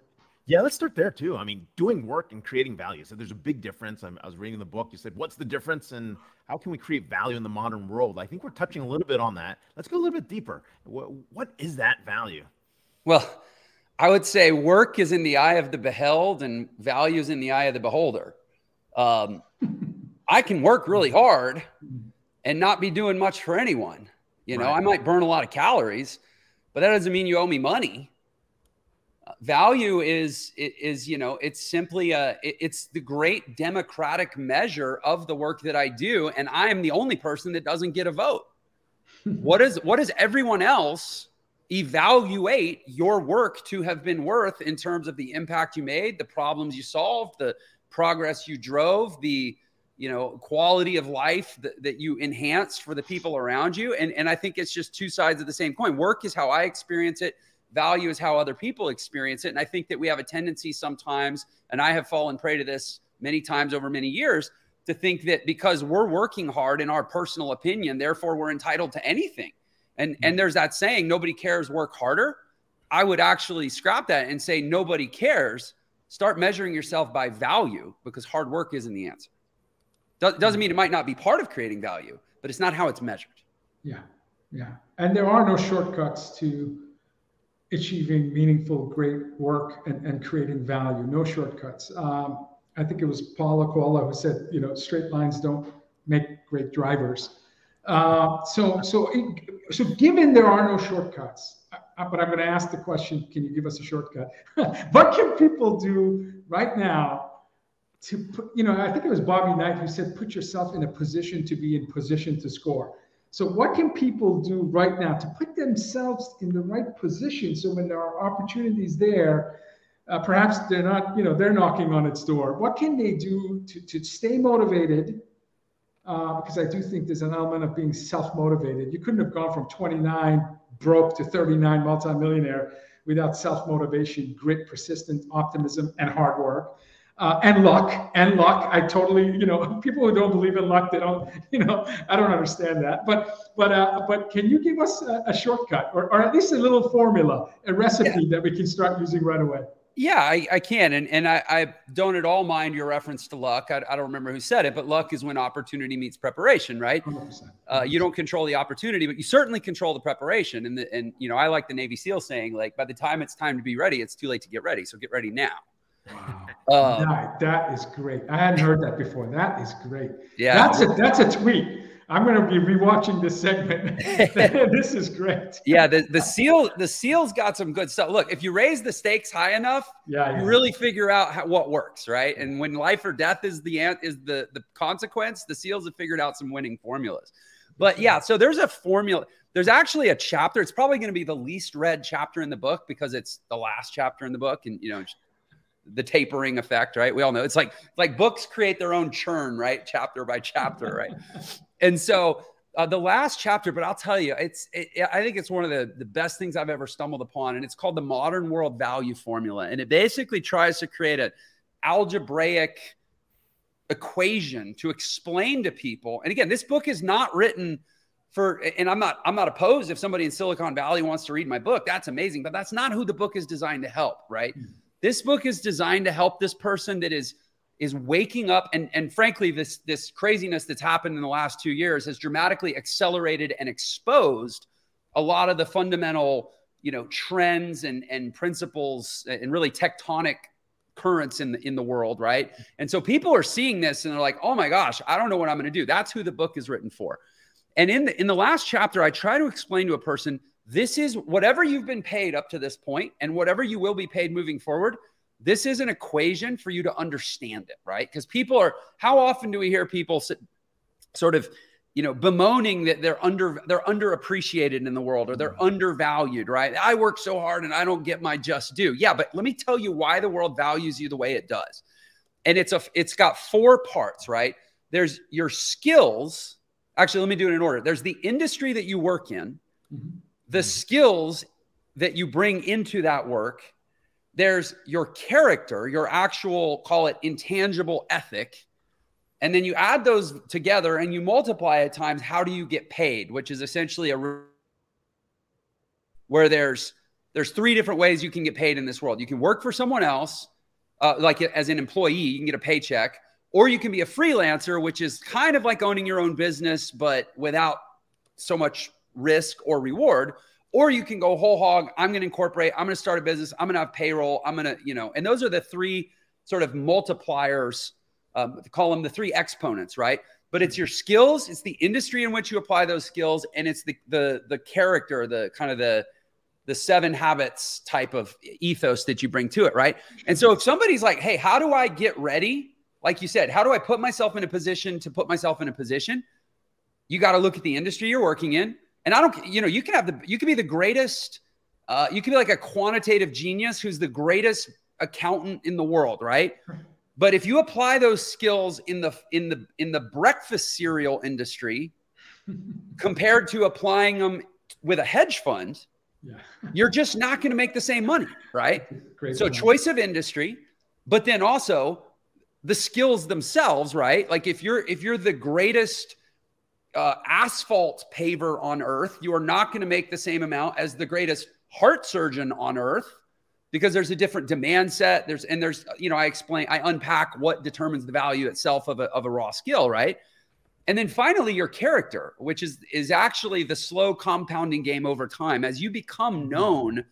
Yeah, let's start there too. I mean, doing work and creating value. So there's a big difference. i was reading the book. You said, what's the difference and how can we create value in the modern world? I think we're touching a little bit on that. Let's go a little bit deeper. what, what is that value? Well, I would say work is in the eye of the beheld and value is in the eye of the beholder. Um, I can work really hard and not be doing much for anyone. You know, right. I might burn a lot of calories, but that doesn't mean you owe me money value is is you know it's simply a it's the great democratic measure of the work that I do and I am the only person that doesn't get a vote. what is what does everyone else evaluate your work to have been worth in terms of the impact you made, the problems you solved, the progress you drove, the you know quality of life that, that you enhanced for the people around you and and I think it's just two sides of the same coin. Work is how I experience it value is how other people experience it. And I think that we have a tendency sometimes, and I have fallen prey to this many times over many years, to think that because we're working hard in our personal opinion, therefore we're entitled to anything. And and mm-hmm. there's that saying, nobody cares, work harder. I would actually scrap that and say nobody cares. Start measuring yourself by value because hard work isn't the answer. doesn't mm-hmm. mean it might not be part of creating value, but it's not how it's measured. Yeah. Yeah. And there are no shortcuts to achieving meaningful, great work and, and creating value. No shortcuts. Um, I think it was Paul Aquila who said, you know, straight lines don't make great drivers. Uh, so, so, it, so given there are no shortcuts, uh, but I'm going to ask the question: Can you give us a shortcut? what can people do right now to put? You know, I think it was Bobby Knight who said, "Put yourself in a position to be in position to score." So, what can people do right now to put themselves in the right position so when there are opportunities there, uh, perhaps they're not, you know, they're knocking on its door. What can they do to, to stay motivated? Uh, because I do think there's an element of being self motivated. You couldn't have gone from 29 broke to 39 multimillionaire without self motivation, grit, persistence, optimism, and hard work uh, and luck and luck. I totally, you know, people who don't believe in luck, they don't, you know, I don't understand that. But but uh, but can you give us a, a shortcut or, or at least a little formula, a recipe yeah. that we can start using right away? Yeah, I, I can. And, and I, I, don't at all mind your reference to luck. I, I, don't remember who said it, but luck is when opportunity meets preparation, right? 100%. Uh, you don't control the opportunity, but you certainly control the preparation. And, the, and, you know, I like the Navy SEAL saying, like, by the time it's time to be ready, it's too late to get ready. So get ready now. Wow. Um, that, that is great. I hadn't heard that before. That is great. Yeah. That's a that's a tweet. I'm going to be rewatching this segment. this is great. yeah, the, the seal the seals got some good stuff. Look, if you raise the stakes high enough, yeah, yeah. you really figure out how, what works, right? And when life or death is the ant is the the consequence, the seals have figured out some winning formulas. But yeah, so there's a formula. There's actually a chapter. It's probably going to be the least read chapter in the book because it's the last chapter in the book, and you know the tapering effect, right? We all know it's like like books create their own churn, right? Chapter by chapter, right? and so uh, the last chapter, but I'll tell you, it's it, I think it's one of the the best things I've ever stumbled upon, and it's called the Modern World Value Formula, and it basically tries to create an algebraic equation to explain to people. And again, this book is not written for and I'm not I'm not opposed if somebody in Silicon Valley wants to read my book. That's amazing, but that's not who the book is designed to help, right? Mm-hmm. This book is designed to help this person that is is waking up and and frankly this this craziness that's happened in the last 2 years has dramatically accelerated and exposed a lot of the fundamental, you know, trends and and principles and really tectonic currents in the in the world, right? And so people are seeing this and they're like, "Oh my gosh, I don't know what I'm going to do." That's who the book is written for. And in the in the last chapter, I try to explain to a person, this is whatever you've been paid up to this point and whatever you will be paid moving forward. This is an equation for you to understand it, right? Because people are how often do we hear people sit, sort of you know bemoaning that they're under they're underappreciated in the world or they're mm-hmm. undervalued right i work so hard and i don't get my just due yeah but let me tell you why the world values you the way it does and it's a it's got four parts right there's your skills actually let me do it in order there's the industry that you work in mm-hmm. The skills that you bring into that work there's your character your actual call it intangible ethic and then you add those together and you multiply at times how do you get paid, which is essentially a where there's there's three different ways you can get paid in this world. You can work for someone else, uh, like as an employee, you can get a paycheck, or you can be a freelancer, which is kind of like owning your own business, but without so much risk or reward. Or you can go whole hog. I'm going to incorporate. I'm going to start a business. I'm going to have payroll. I'm going to, you know, and those are the three sort of multipliers um, call them the three exponents, right? But it's your skills, it's the industry in which you apply those skills, and it's the the the character, the kind of the the seven habits type of ethos that you bring to it, right? And so if somebody's like, "Hey, how do I get ready?" Like you said, how do I put myself in a position to put myself in a position? You got to look at the industry you're working in. And I don't, you know, you can have the, you can be the greatest, uh, you can be like a quantitative genius who's the greatest accountant in the world, right? But if you apply those skills in the in the in the breakfast cereal industry compared to applying them with a hedge fund, yeah. you're just not going to make the same money, right? Great so point. choice of industry, but then also the skills themselves, right? Like if you're if you're the greatest uh, asphalt paver on earth, you are not going to make the same amount as the greatest heart surgeon on earth because there's a different demand set. There's and there's you know I explain I unpack what determines the value itself of a, of a raw skill, right? And then finally your character, which is is actually the slow compounding game over time as you become mm-hmm. known.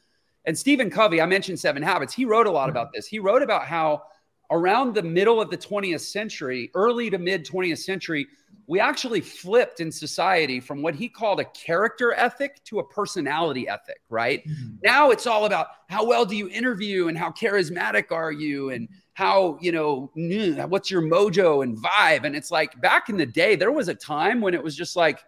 And Stephen Covey, I mentioned Seven Habits. He wrote a lot about this. He wrote about how around the middle of the 20th century, early to mid 20th century, we actually flipped in society from what he called a character ethic to a personality ethic, right? Mm-hmm. Now it's all about how well do you interview and how charismatic are you and how, you know, what's your mojo and vibe. And it's like back in the day, there was a time when it was just like,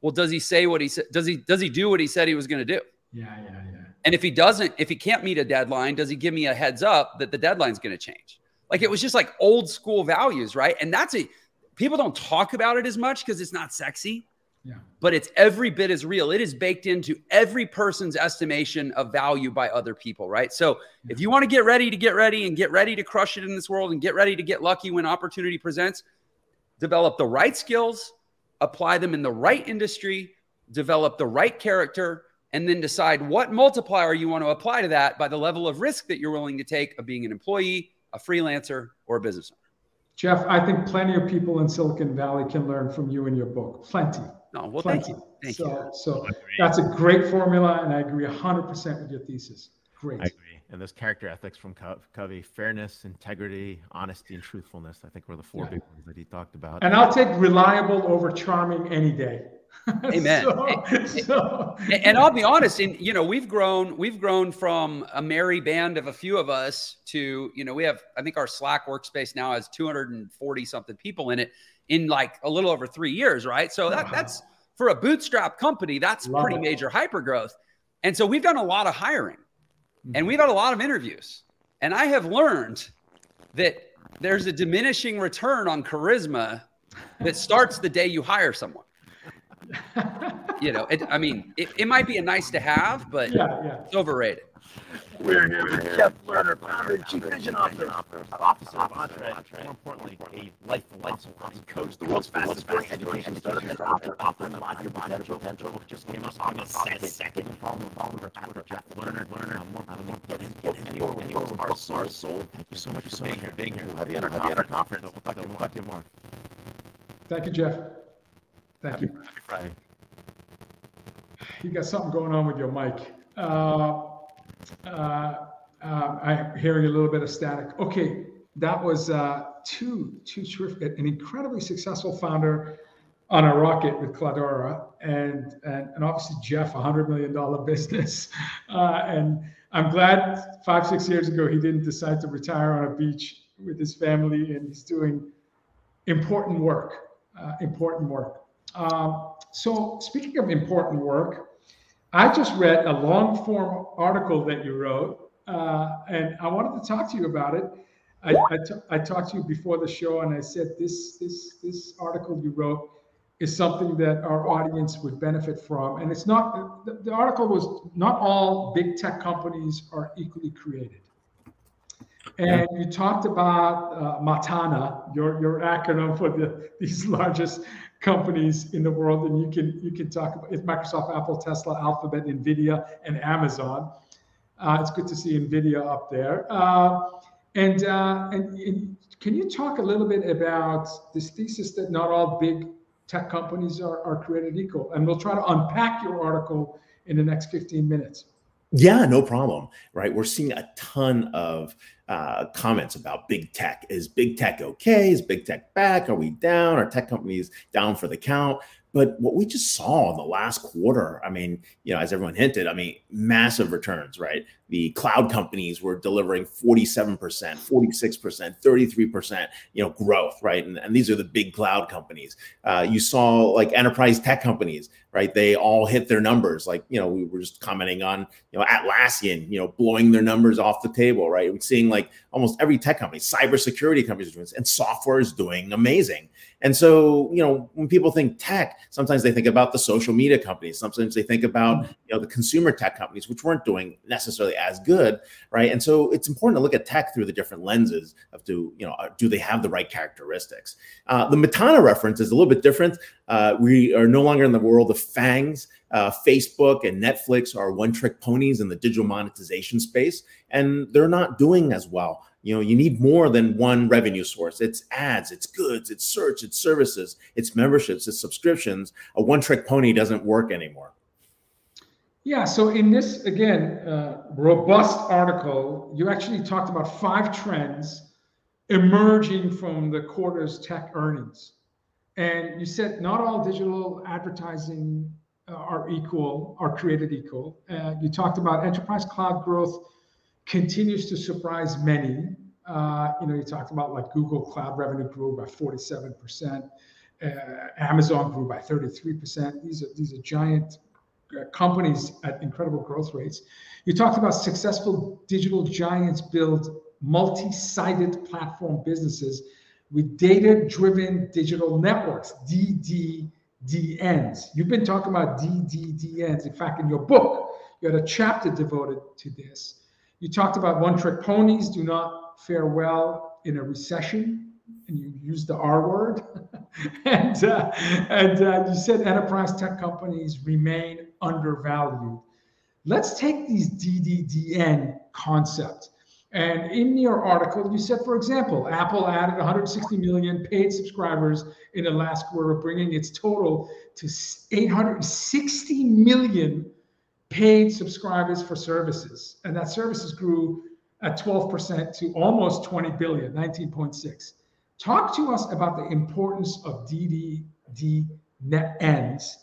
well, does he say what he said? Does he does he do what he said he was going to do? Yeah, yeah, yeah. And if he doesn't, if he can't meet a deadline, does he give me a heads up that the deadline's going to change? Like it was just like old school values, right? And that's a people don't talk about it as much because it's not sexy. Yeah. But it's every bit as real. It is baked into every person's estimation of value by other people, right? So yeah. if you want to get ready to get ready and get ready to crush it in this world and get ready to get lucky when opportunity presents, develop the right skills, apply them in the right industry, develop the right character, and then decide what multiplier you want to apply to that by the level of risk that you're willing to take of being an employee, a freelancer, or a business owner. Jeff, I think plenty of people in Silicon Valley can learn from you and your book. Plenty. No, well, plenty. thank you. Thank so, you. So that's a great formula, and I agree 100% with your thesis. Great. I agree. And those character ethics from Covey fairness, integrity, honesty, and truthfulness I think were the four yeah. big ones that he talked about. And I'll take reliable over charming any day. Amen. so, so. And I'll be honest, and you know, we've grown, we've grown from a merry band of a few of us to, you know, we have, I think our Slack workspace now has 240 something people in it in like a little over three years, right? So that, wow. that's for a bootstrap company, that's Love pretty it. major hyper growth. And so we've done a lot of hiring and mm-hmm. we've had a lot of interviews. And I have learned that there's a diminishing return on charisma that starts the day you hire someone you know, it, I mean, it, it might be a nice to have, but yeah, yeah. it's overrated. We're here with Jeff Lerner, founder and chief vision officer, officer of Entre, more importantly, a life philosophy coach, the world's fastest growing education startup and author, author of Unlock Your Potential. Potential just came out August second. Follow follow our Twitter, Jeff Lerner, Lerner. I'm more, I'm get in, get in, your, in your heart, soul, soul. Thank you so much for being here, being here. We'll have you at our conference. We'll talk to you more. Talk to you more. Thank you, Jeff. Thank you. Happy Friday. You got something going on with your mic. Uh, uh, uh, I'm hearing a little bit of static. Okay, that was uh, two, two terrific, an incredibly successful founder on a rocket with Cledara, and and, and obviously Jeff, a hundred million dollar business, uh, and I'm glad five six years ago he didn't decide to retire on a beach with his family, and he's doing important work, uh, important work. Um, so speaking of important work, I just read a long form article that you wrote, uh, and I wanted to talk to you about it. I, I, t- I talked to you before the show, and I said this this this article you wrote is something that our audience would benefit from. And it's not the, the article was not all big tech companies are equally created. And you talked about uh, Matana, your your acronym for the these largest companies in the world, and you can you can talk about it's Microsoft, Apple, Tesla, Alphabet, Nvidia, and Amazon. Uh, it's good to see Nvidia up there. Uh, and, uh, and, and can you talk a little bit about this thesis that not all big tech companies are, are created equal? And we'll try to unpack your article in the next 15 minutes. Yeah, no problem. Right. We're seeing a ton of uh, comments about big tech. Is big tech okay? Is big tech back? Are we down? Are tech companies down for the count? But what we just saw in the last quarter, I mean, you know, as everyone hinted, I mean, massive returns, right? The cloud companies were delivering 47%, 46%, 33%, you know, growth, right? And, and these are the big cloud companies. Uh, you saw like enterprise tech companies, right? They all hit their numbers. Like, you know, we were just commenting on, you know, Atlassian, you know, blowing their numbers off the table, right? We're seeing like almost every tech company, cybersecurity companies and software is doing amazing. And so, you know, when people think tech, sometimes they think about the social media companies. Sometimes they think about, you know, the consumer tech companies, which weren't doing necessarily as good, right? And so it's important to look at tech through the different lenses of do, you know, do they have the right characteristics? Uh, the Matana reference is a little bit different. Uh, we are no longer in the world of fangs. Uh, Facebook and Netflix are one trick ponies in the digital monetization space, and they're not doing as well you know you need more than one revenue source. It's ads it's goods it's search it's services it's memberships it's subscriptions. A one trick pony doesn't work anymore. Yeah so in this again uh, robust article you actually talked about five trends emerging from the quarter's tech earnings. And you said not all digital advertising uh, are equal are created equal. Uh, you talked about enterprise cloud growth continues to surprise many. Uh, you know, you talked about like Google Cloud revenue grew by 47%, uh, Amazon grew by 33%. These are these are giant uh, companies at incredible growth rates. You talked about successful digital giants build multi-sided platform businesses with data-driven digital networks, DDDNs. You've been talking about DDDNs. In fact, in your book, you had a chapter devoted to this. You talked about one trick ponies do not fare well in a recession, and you used the R word. and uh, and uh, you said enterprise tech companies remain undervalued. Let's take these DDDN concepts. And in your article, you said, for example, Apple added 160 million paid subscribers in the last quarter, bringing its total to 860 million paid subscribers for services, and that services grew at 12% to almost 20 billion, 19.6. Talk to us about the importance of DDD net ends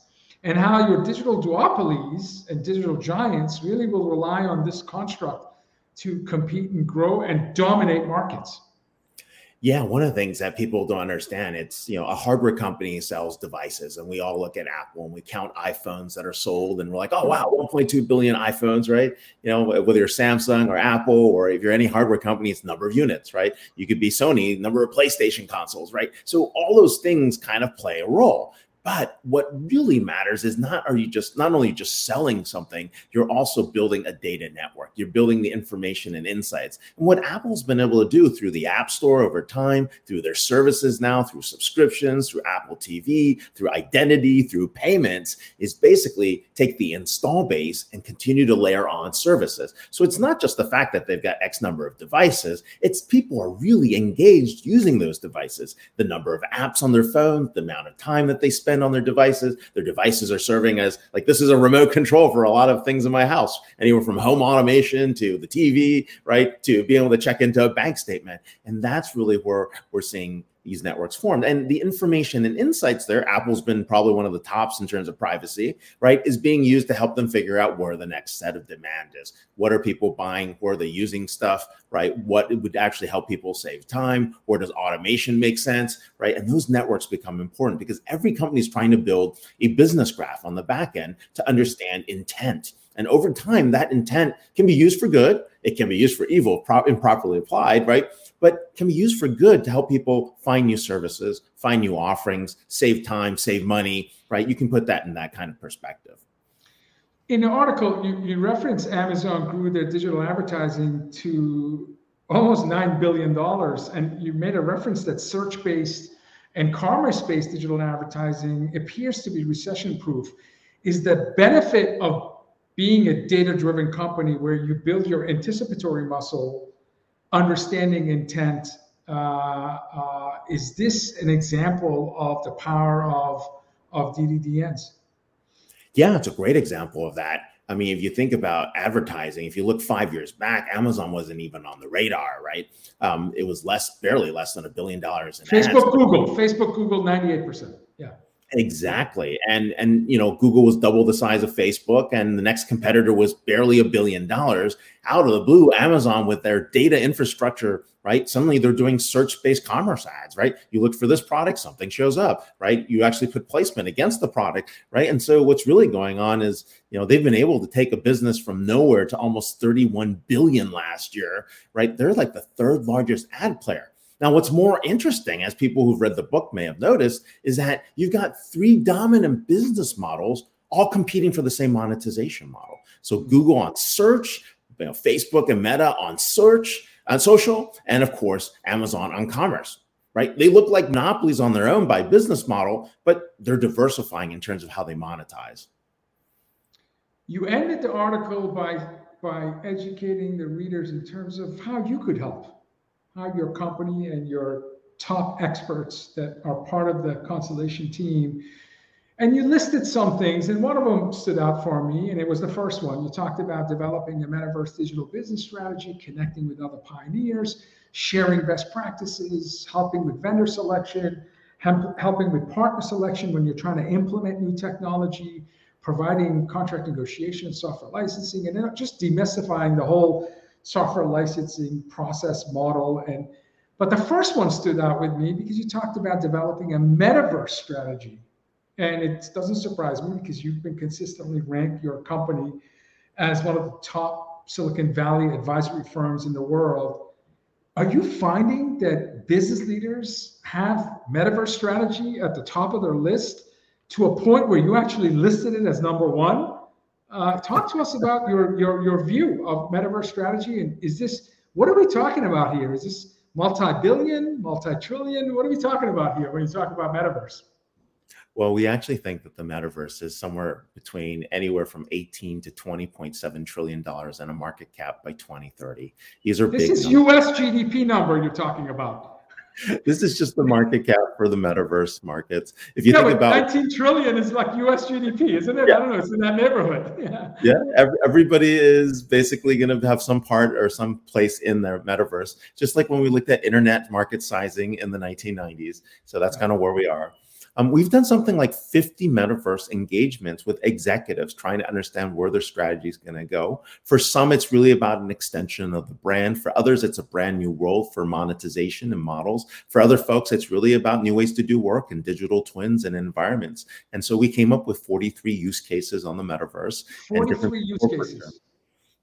and how your digital duopolies and digital giants really will rely on this construct to compete and grow and dominate markets. Yeah, one of the things that people don't understand, it's you know, a hardware company sells devices, and we all look at Apple and we count iPhones that are sold, and we're like, oh wow, 1.2 billion iPhones, right? You know, whether you're Samsung or Apple, or if you're any hardware company, it's number of units, right? You could be Sony, number of PlayStation consoles, right? So all those things kind of play a role. But what really matters is not are you just not only just selling something, you're also building a data network. You're building the information and insights. And what Apple's been able to do through the App Store over time, through their services now, through subscriptions, through Apple TV, through identity, through payments, is basically take the install base and continue to layer on services. So it's not just the fact that they've got X number of devices, it's people are really engaged using those devices. The number of apps on their phone, the amount of time that they spend spend on their devices. Their devices are serving as like this is a remote control for a lot of things in my house, anywhere from home automation to the TV, right, to being able to check into a bank statement. And that's really where we're seeing these networks formed. And the information and insights there, Apple's been probably one of the tops in terms of privacy, right? Is being used to help them figure out where the next set of demand is. What are people buying? Where are they using stuff, right? What would actually help people save time? Where does automation make sense, right? And those networks become important because every company is trying to build a business graph on the back end to understand intent. And over time, that intent can be used for good. It can be used for evil, pro- improperly applied, right? but can be used for good to help people find new services, find new offerings, save time, save money, right? You can put that in that kind of perspective. In the article, you, you reference Amazon grew their digital advertising to almost $9 billion. And you made a reference that search based and commerce based digital advertising appears to be recession proof. Is the benefit of being a data driven company where you build your anticipatory muscle understanding intent. Uh, uh, is this an example of the power of of DDDNs? Yeah, it's a great example of that. I mean, if you think about advertising, if you look five years back, Amazon wasn't even on the radar, right? Um, it was less, barely less than a billion dollars in Facebook, ads. Google, Facebook, Google, ninety-eight percent. Exactly. And and you know, Google was double the size of Facebook and the next competitor was barely a billion dollars. Out of the blue, Amazon with their data infrastructure, right? Suddenly they're doing search-based commerce ads, right? You look for this product, something shows up, right? You actually put placement against the product, right? And so what's really going on is, you know, they've been able to take a business from nowhere to almost 31 billion last year, right? They're like the third largest ad player now, what's more interesting, as people who've read the book may have noticed, is that you've got three dominant business models all competing for the same monetization model. So hmm. Google on search, you know, Facebook and Meta on search, on social, and of course, Amazon on commerce. Right? They look like monopolies on their own by business model, but they're diversifying in terms of how they monetize. You ended the article by by educating the readers in terms of how you could help how your company and your top experts that are part of the Constellation team. And you listed some things, and one of them stood out for me, and it was the first one. You talked about developing a metaverse digital business strategy, connecting with other pioneers, sharing best practices, helping with vendor selection, helping with partner selection when you're trying to implement new technology, providing contract negotiation, software licensing, and just demystifying the whole software licensing process model. And but the first one stood out with me because you talked about developing a metaverse strategy. And it doesn't surprise me because you've been consistently ranked your company as one of the top Silicon Valley advisory firms in the world. Are you finding that business leaders have metaverse strategy at the top of their list to a point where you actually listed it as number one? Uh, talk to us about your, your your view of metaverse strategy, and is this what are we talking about here? Is this multi-billion, multi-trillion? What are we talking about here when you talk about metaverse? Well, we actually think that the metaverse is somewhere between anywhere from 18 to 20.7 trillion dollars in a market cap by 2030. These are this big. Is numbers. US GDP number you're talking about. This is just the market cap for the metaverse markets. If you yeah, think about 19 trillion is like US GDP, isn't it? Yeah. I don't know. It's in that neighborhood. Yeah. Yeah. Everybody is basically going to have some part or some place in their metaverse, just like when we looked at internet market sizing in the 1990s. So that's kind of where we are. Um, we've done something like 50 metaverse engagements with executives trying to understand where their strategy is going to go. For some, it's really about an extension of the brand. For others, it's a brand new role for monetization and models. For other folks, it's really about new ways to do work and digital twins and environments. And so we came up with 43 use cases on the metaverse. 43 use cases.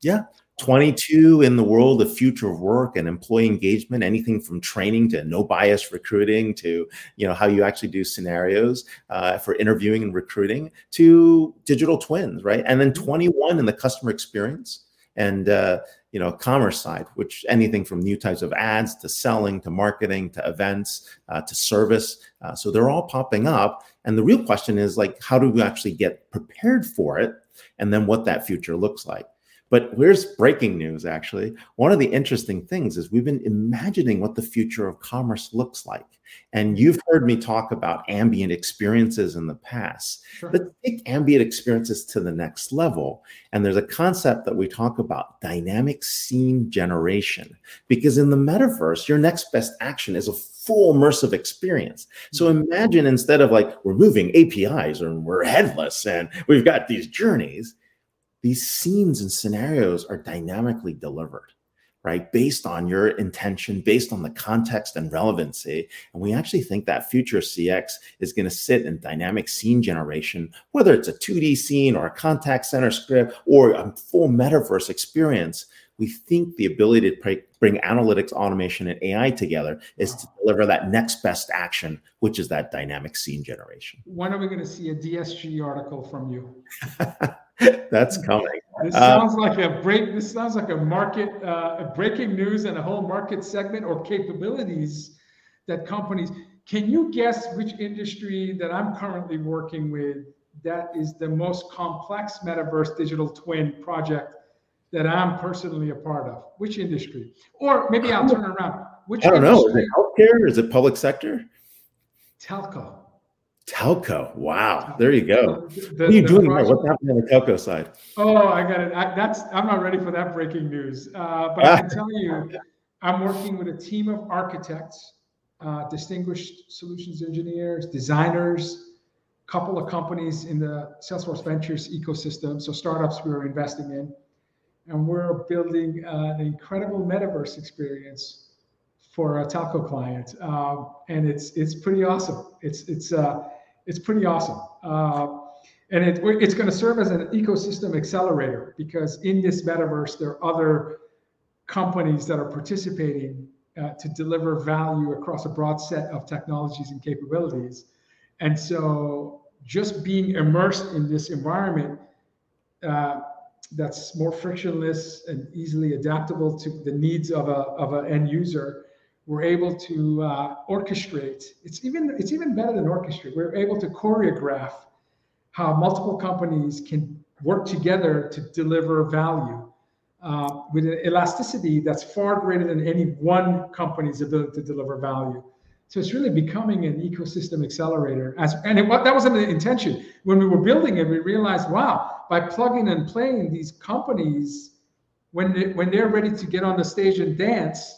Yeah 22 in the world of future work and employee engagement anything from training to no bias recruiting to you know how you actually do scenarios uh, for interviewing and recruiting to digital twins right? And then 21 in the customer experience and uh, you know commerce side which anything from new types of ads to selling to marketing to events uh, to service uh, so they're all popping up. And the real question is like how do we actually get prepared for it and then what that future looks like but where's breaking news actually? One of the interesting things is we've been imagining what the future of commerce looks like. And you've heard me talk about ambient experiences in the past. Sure. Let's take ambient experiences to the next level. And there's a concept that we talk about dynamic scene generation. Because in the metaverse, your next best action is a full immersive experience. So mm-hmm. imagine instead of like we're moving APIs or we're headless and we've got these journeys, these scenes and scenarios are dynamically delivered right? Based on your intention based on the context and relevancy. And we actually think that future cx is going to sit in dynamic scene generation whether it's a 2d scene or a contact center script or a full metaverse experience. We think the ability to bring analytics automation and ai together is to deliver that next best action which is that dynamic scene generation. When are we going to see a dsg article from you That's coming. This uh, sounds like a break. This sounds like a market, uh, breaking news and a whole market segment or capabilities that companies. Can you guess which industry that I'm currently working with that is the most complex metaverse digital twin project that I'm personally a part of? Which industry? Or maybe I'll turn around. Which I don't industry? know. Is it healthcare? Is it public sector? Telco. Telco. Wow. There you go. The, what are you doing project, What's happening on the telco side? Oh, I got it. I, that's I'm not ready for that breaking news. Uh, but I can tell you, I'm working with a team of architects, uh, distinguished solutions engineers, designers, couple of companies in the Salesforce Ventures ecosystem. So startups we are investing in, and we're building uh, an incredible metaverse experience for a telco client, um, and it's it's pretty awesome. It's it's uh, it's pretty awesome. Uh, and it, it's going to serve as an ecosystem accelerator because in this metaverse, there are other companies that are participating uh, to deliver value across a broad set of technologies and capabilities. And so just being immersed in this environment uh, that's more frictionless and easily adaptable to the needs of, a, of an end user we're able to uh, orchestrate. It's even it's even better than orchestrate. We're able to choreograph how multiple companies can work together to deliver value uh, with an elasticity that's far greater than any one company's ability to deliver value. So it's really becoming an ecosystem accelerator. As and it, that wasn't the intention when we were building it. We realized, wow, by plugging and playing these companies, when they, when they're ready to get on the stage and dance,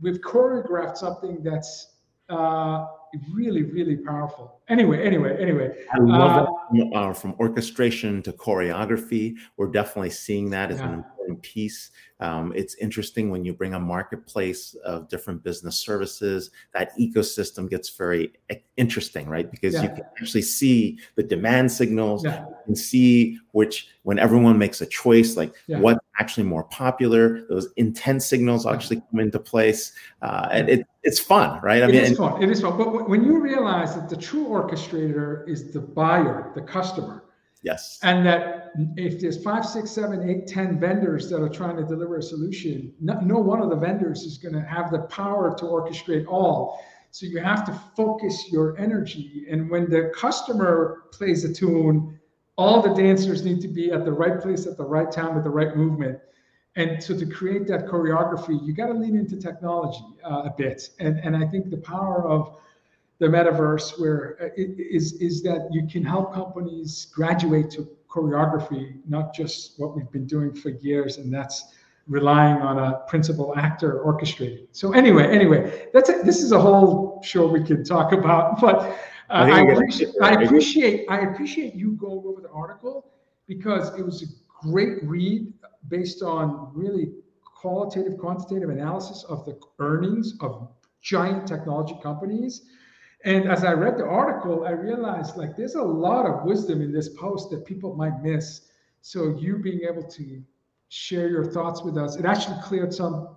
we've choreographed something that's uh, really, really powerful. Anyway, anyway, anyway. I love uh, uh, from orchestration to choreography. We're definitely seeing that as yeah. an piece. Um, it's interesting when you bring a marketplace of different business services, that ecosystem gets very interesting, right? Because yeah. you can actually see the demand signals yeah. and see which, when everyone makes a choice, like what's actually more popular. Those intent signals actually come into place, uh, and it, it's fun, right? I it mean, is fun. It is fun. But when you realize that the true orchestrator is the buyer, the customer, yes, and that if there's five, six, seven, eight, ten vendors that are trying to deliver a solution, no, no one of the vendors is going to have the power to orchestrate all. So you have to focus your energy, and when the customer plays a tune all the dancers need to be at the right place at the right time with the right movement. And so to create that choreography, you got to lean into technology uh, a bit. And, and I think the power of the metaverse where uh, is, is that you can help companies graduate to choreography, not just what we've been doing for years. And that's relying on a principal actor orchestrating. So anyway, anyway, that's it. This is a whole show we can talk about, but uh, I, I, appreciate, I appreciate I appreciate you going over the article because it was a great read based on really qualitative, quantitative analysis of the earnings of giant technology companies. And as I read the article, I realized like there's a lot of wisdom in this post that people might miss. So you being able to share your thoughts with us. It actually cleared some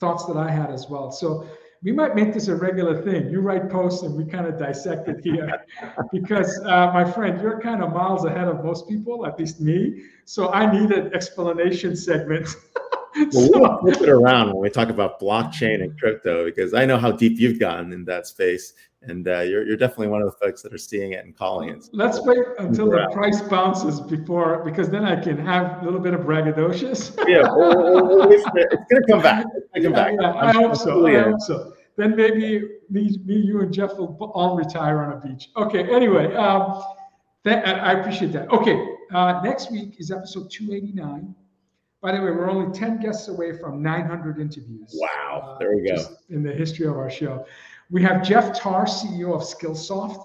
thoughts that I had as well. So we might make this a regular thing. You write posts and we kind of dissect it here because, uh, my friend, you're kind of miles ahead of most people, at least me. So I need an explanation segment. well, we'll flip it around when we talk about blockchain and crypto because I know how deep you've gotten in that space, and uh, you're you're definitely one of the folks that are seeing it and calling it. Let's wait until the price bounces before, because then I can have a little bit of braggadocious. yeah, it's, it's gonna come back. It's gonna come Yeah, back. yeah, I hope so. I hope so. Then maybe me, me, you, and Jeff will all retire on a beach. Okay. Anyway, um, that, I appreciate that. Okay. Uh, next week is episode 289. By the way, we're only 10 guests away from 900 interviews. Wow. Uh, There we go. In the history of our show. We have Jeff Tarr, CEO of Skillsoft.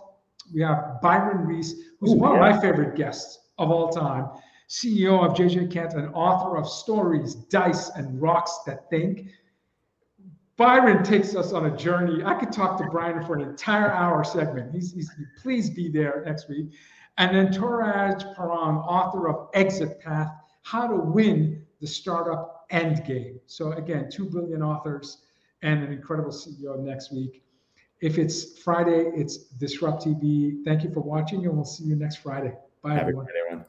We have Byron Reese, who's Ooh, one yeah. of my favorite guests of all time, CEO of JJ Kent and author of Stories, Dice, and Rocks That Think. Byron takes us on a journey. I could talk to Byron for an entire hour segment. He's, he's please be there next week. And then Touraj Parang, author of Exit Path: How to Win the Startup End Game. So again, two brilliant authors and an incredible CEO next week. If it's Friday, it's DisrupTV. Thank you for watching, and we'll see you next Friday. Bye, Have a everyone. great everyone.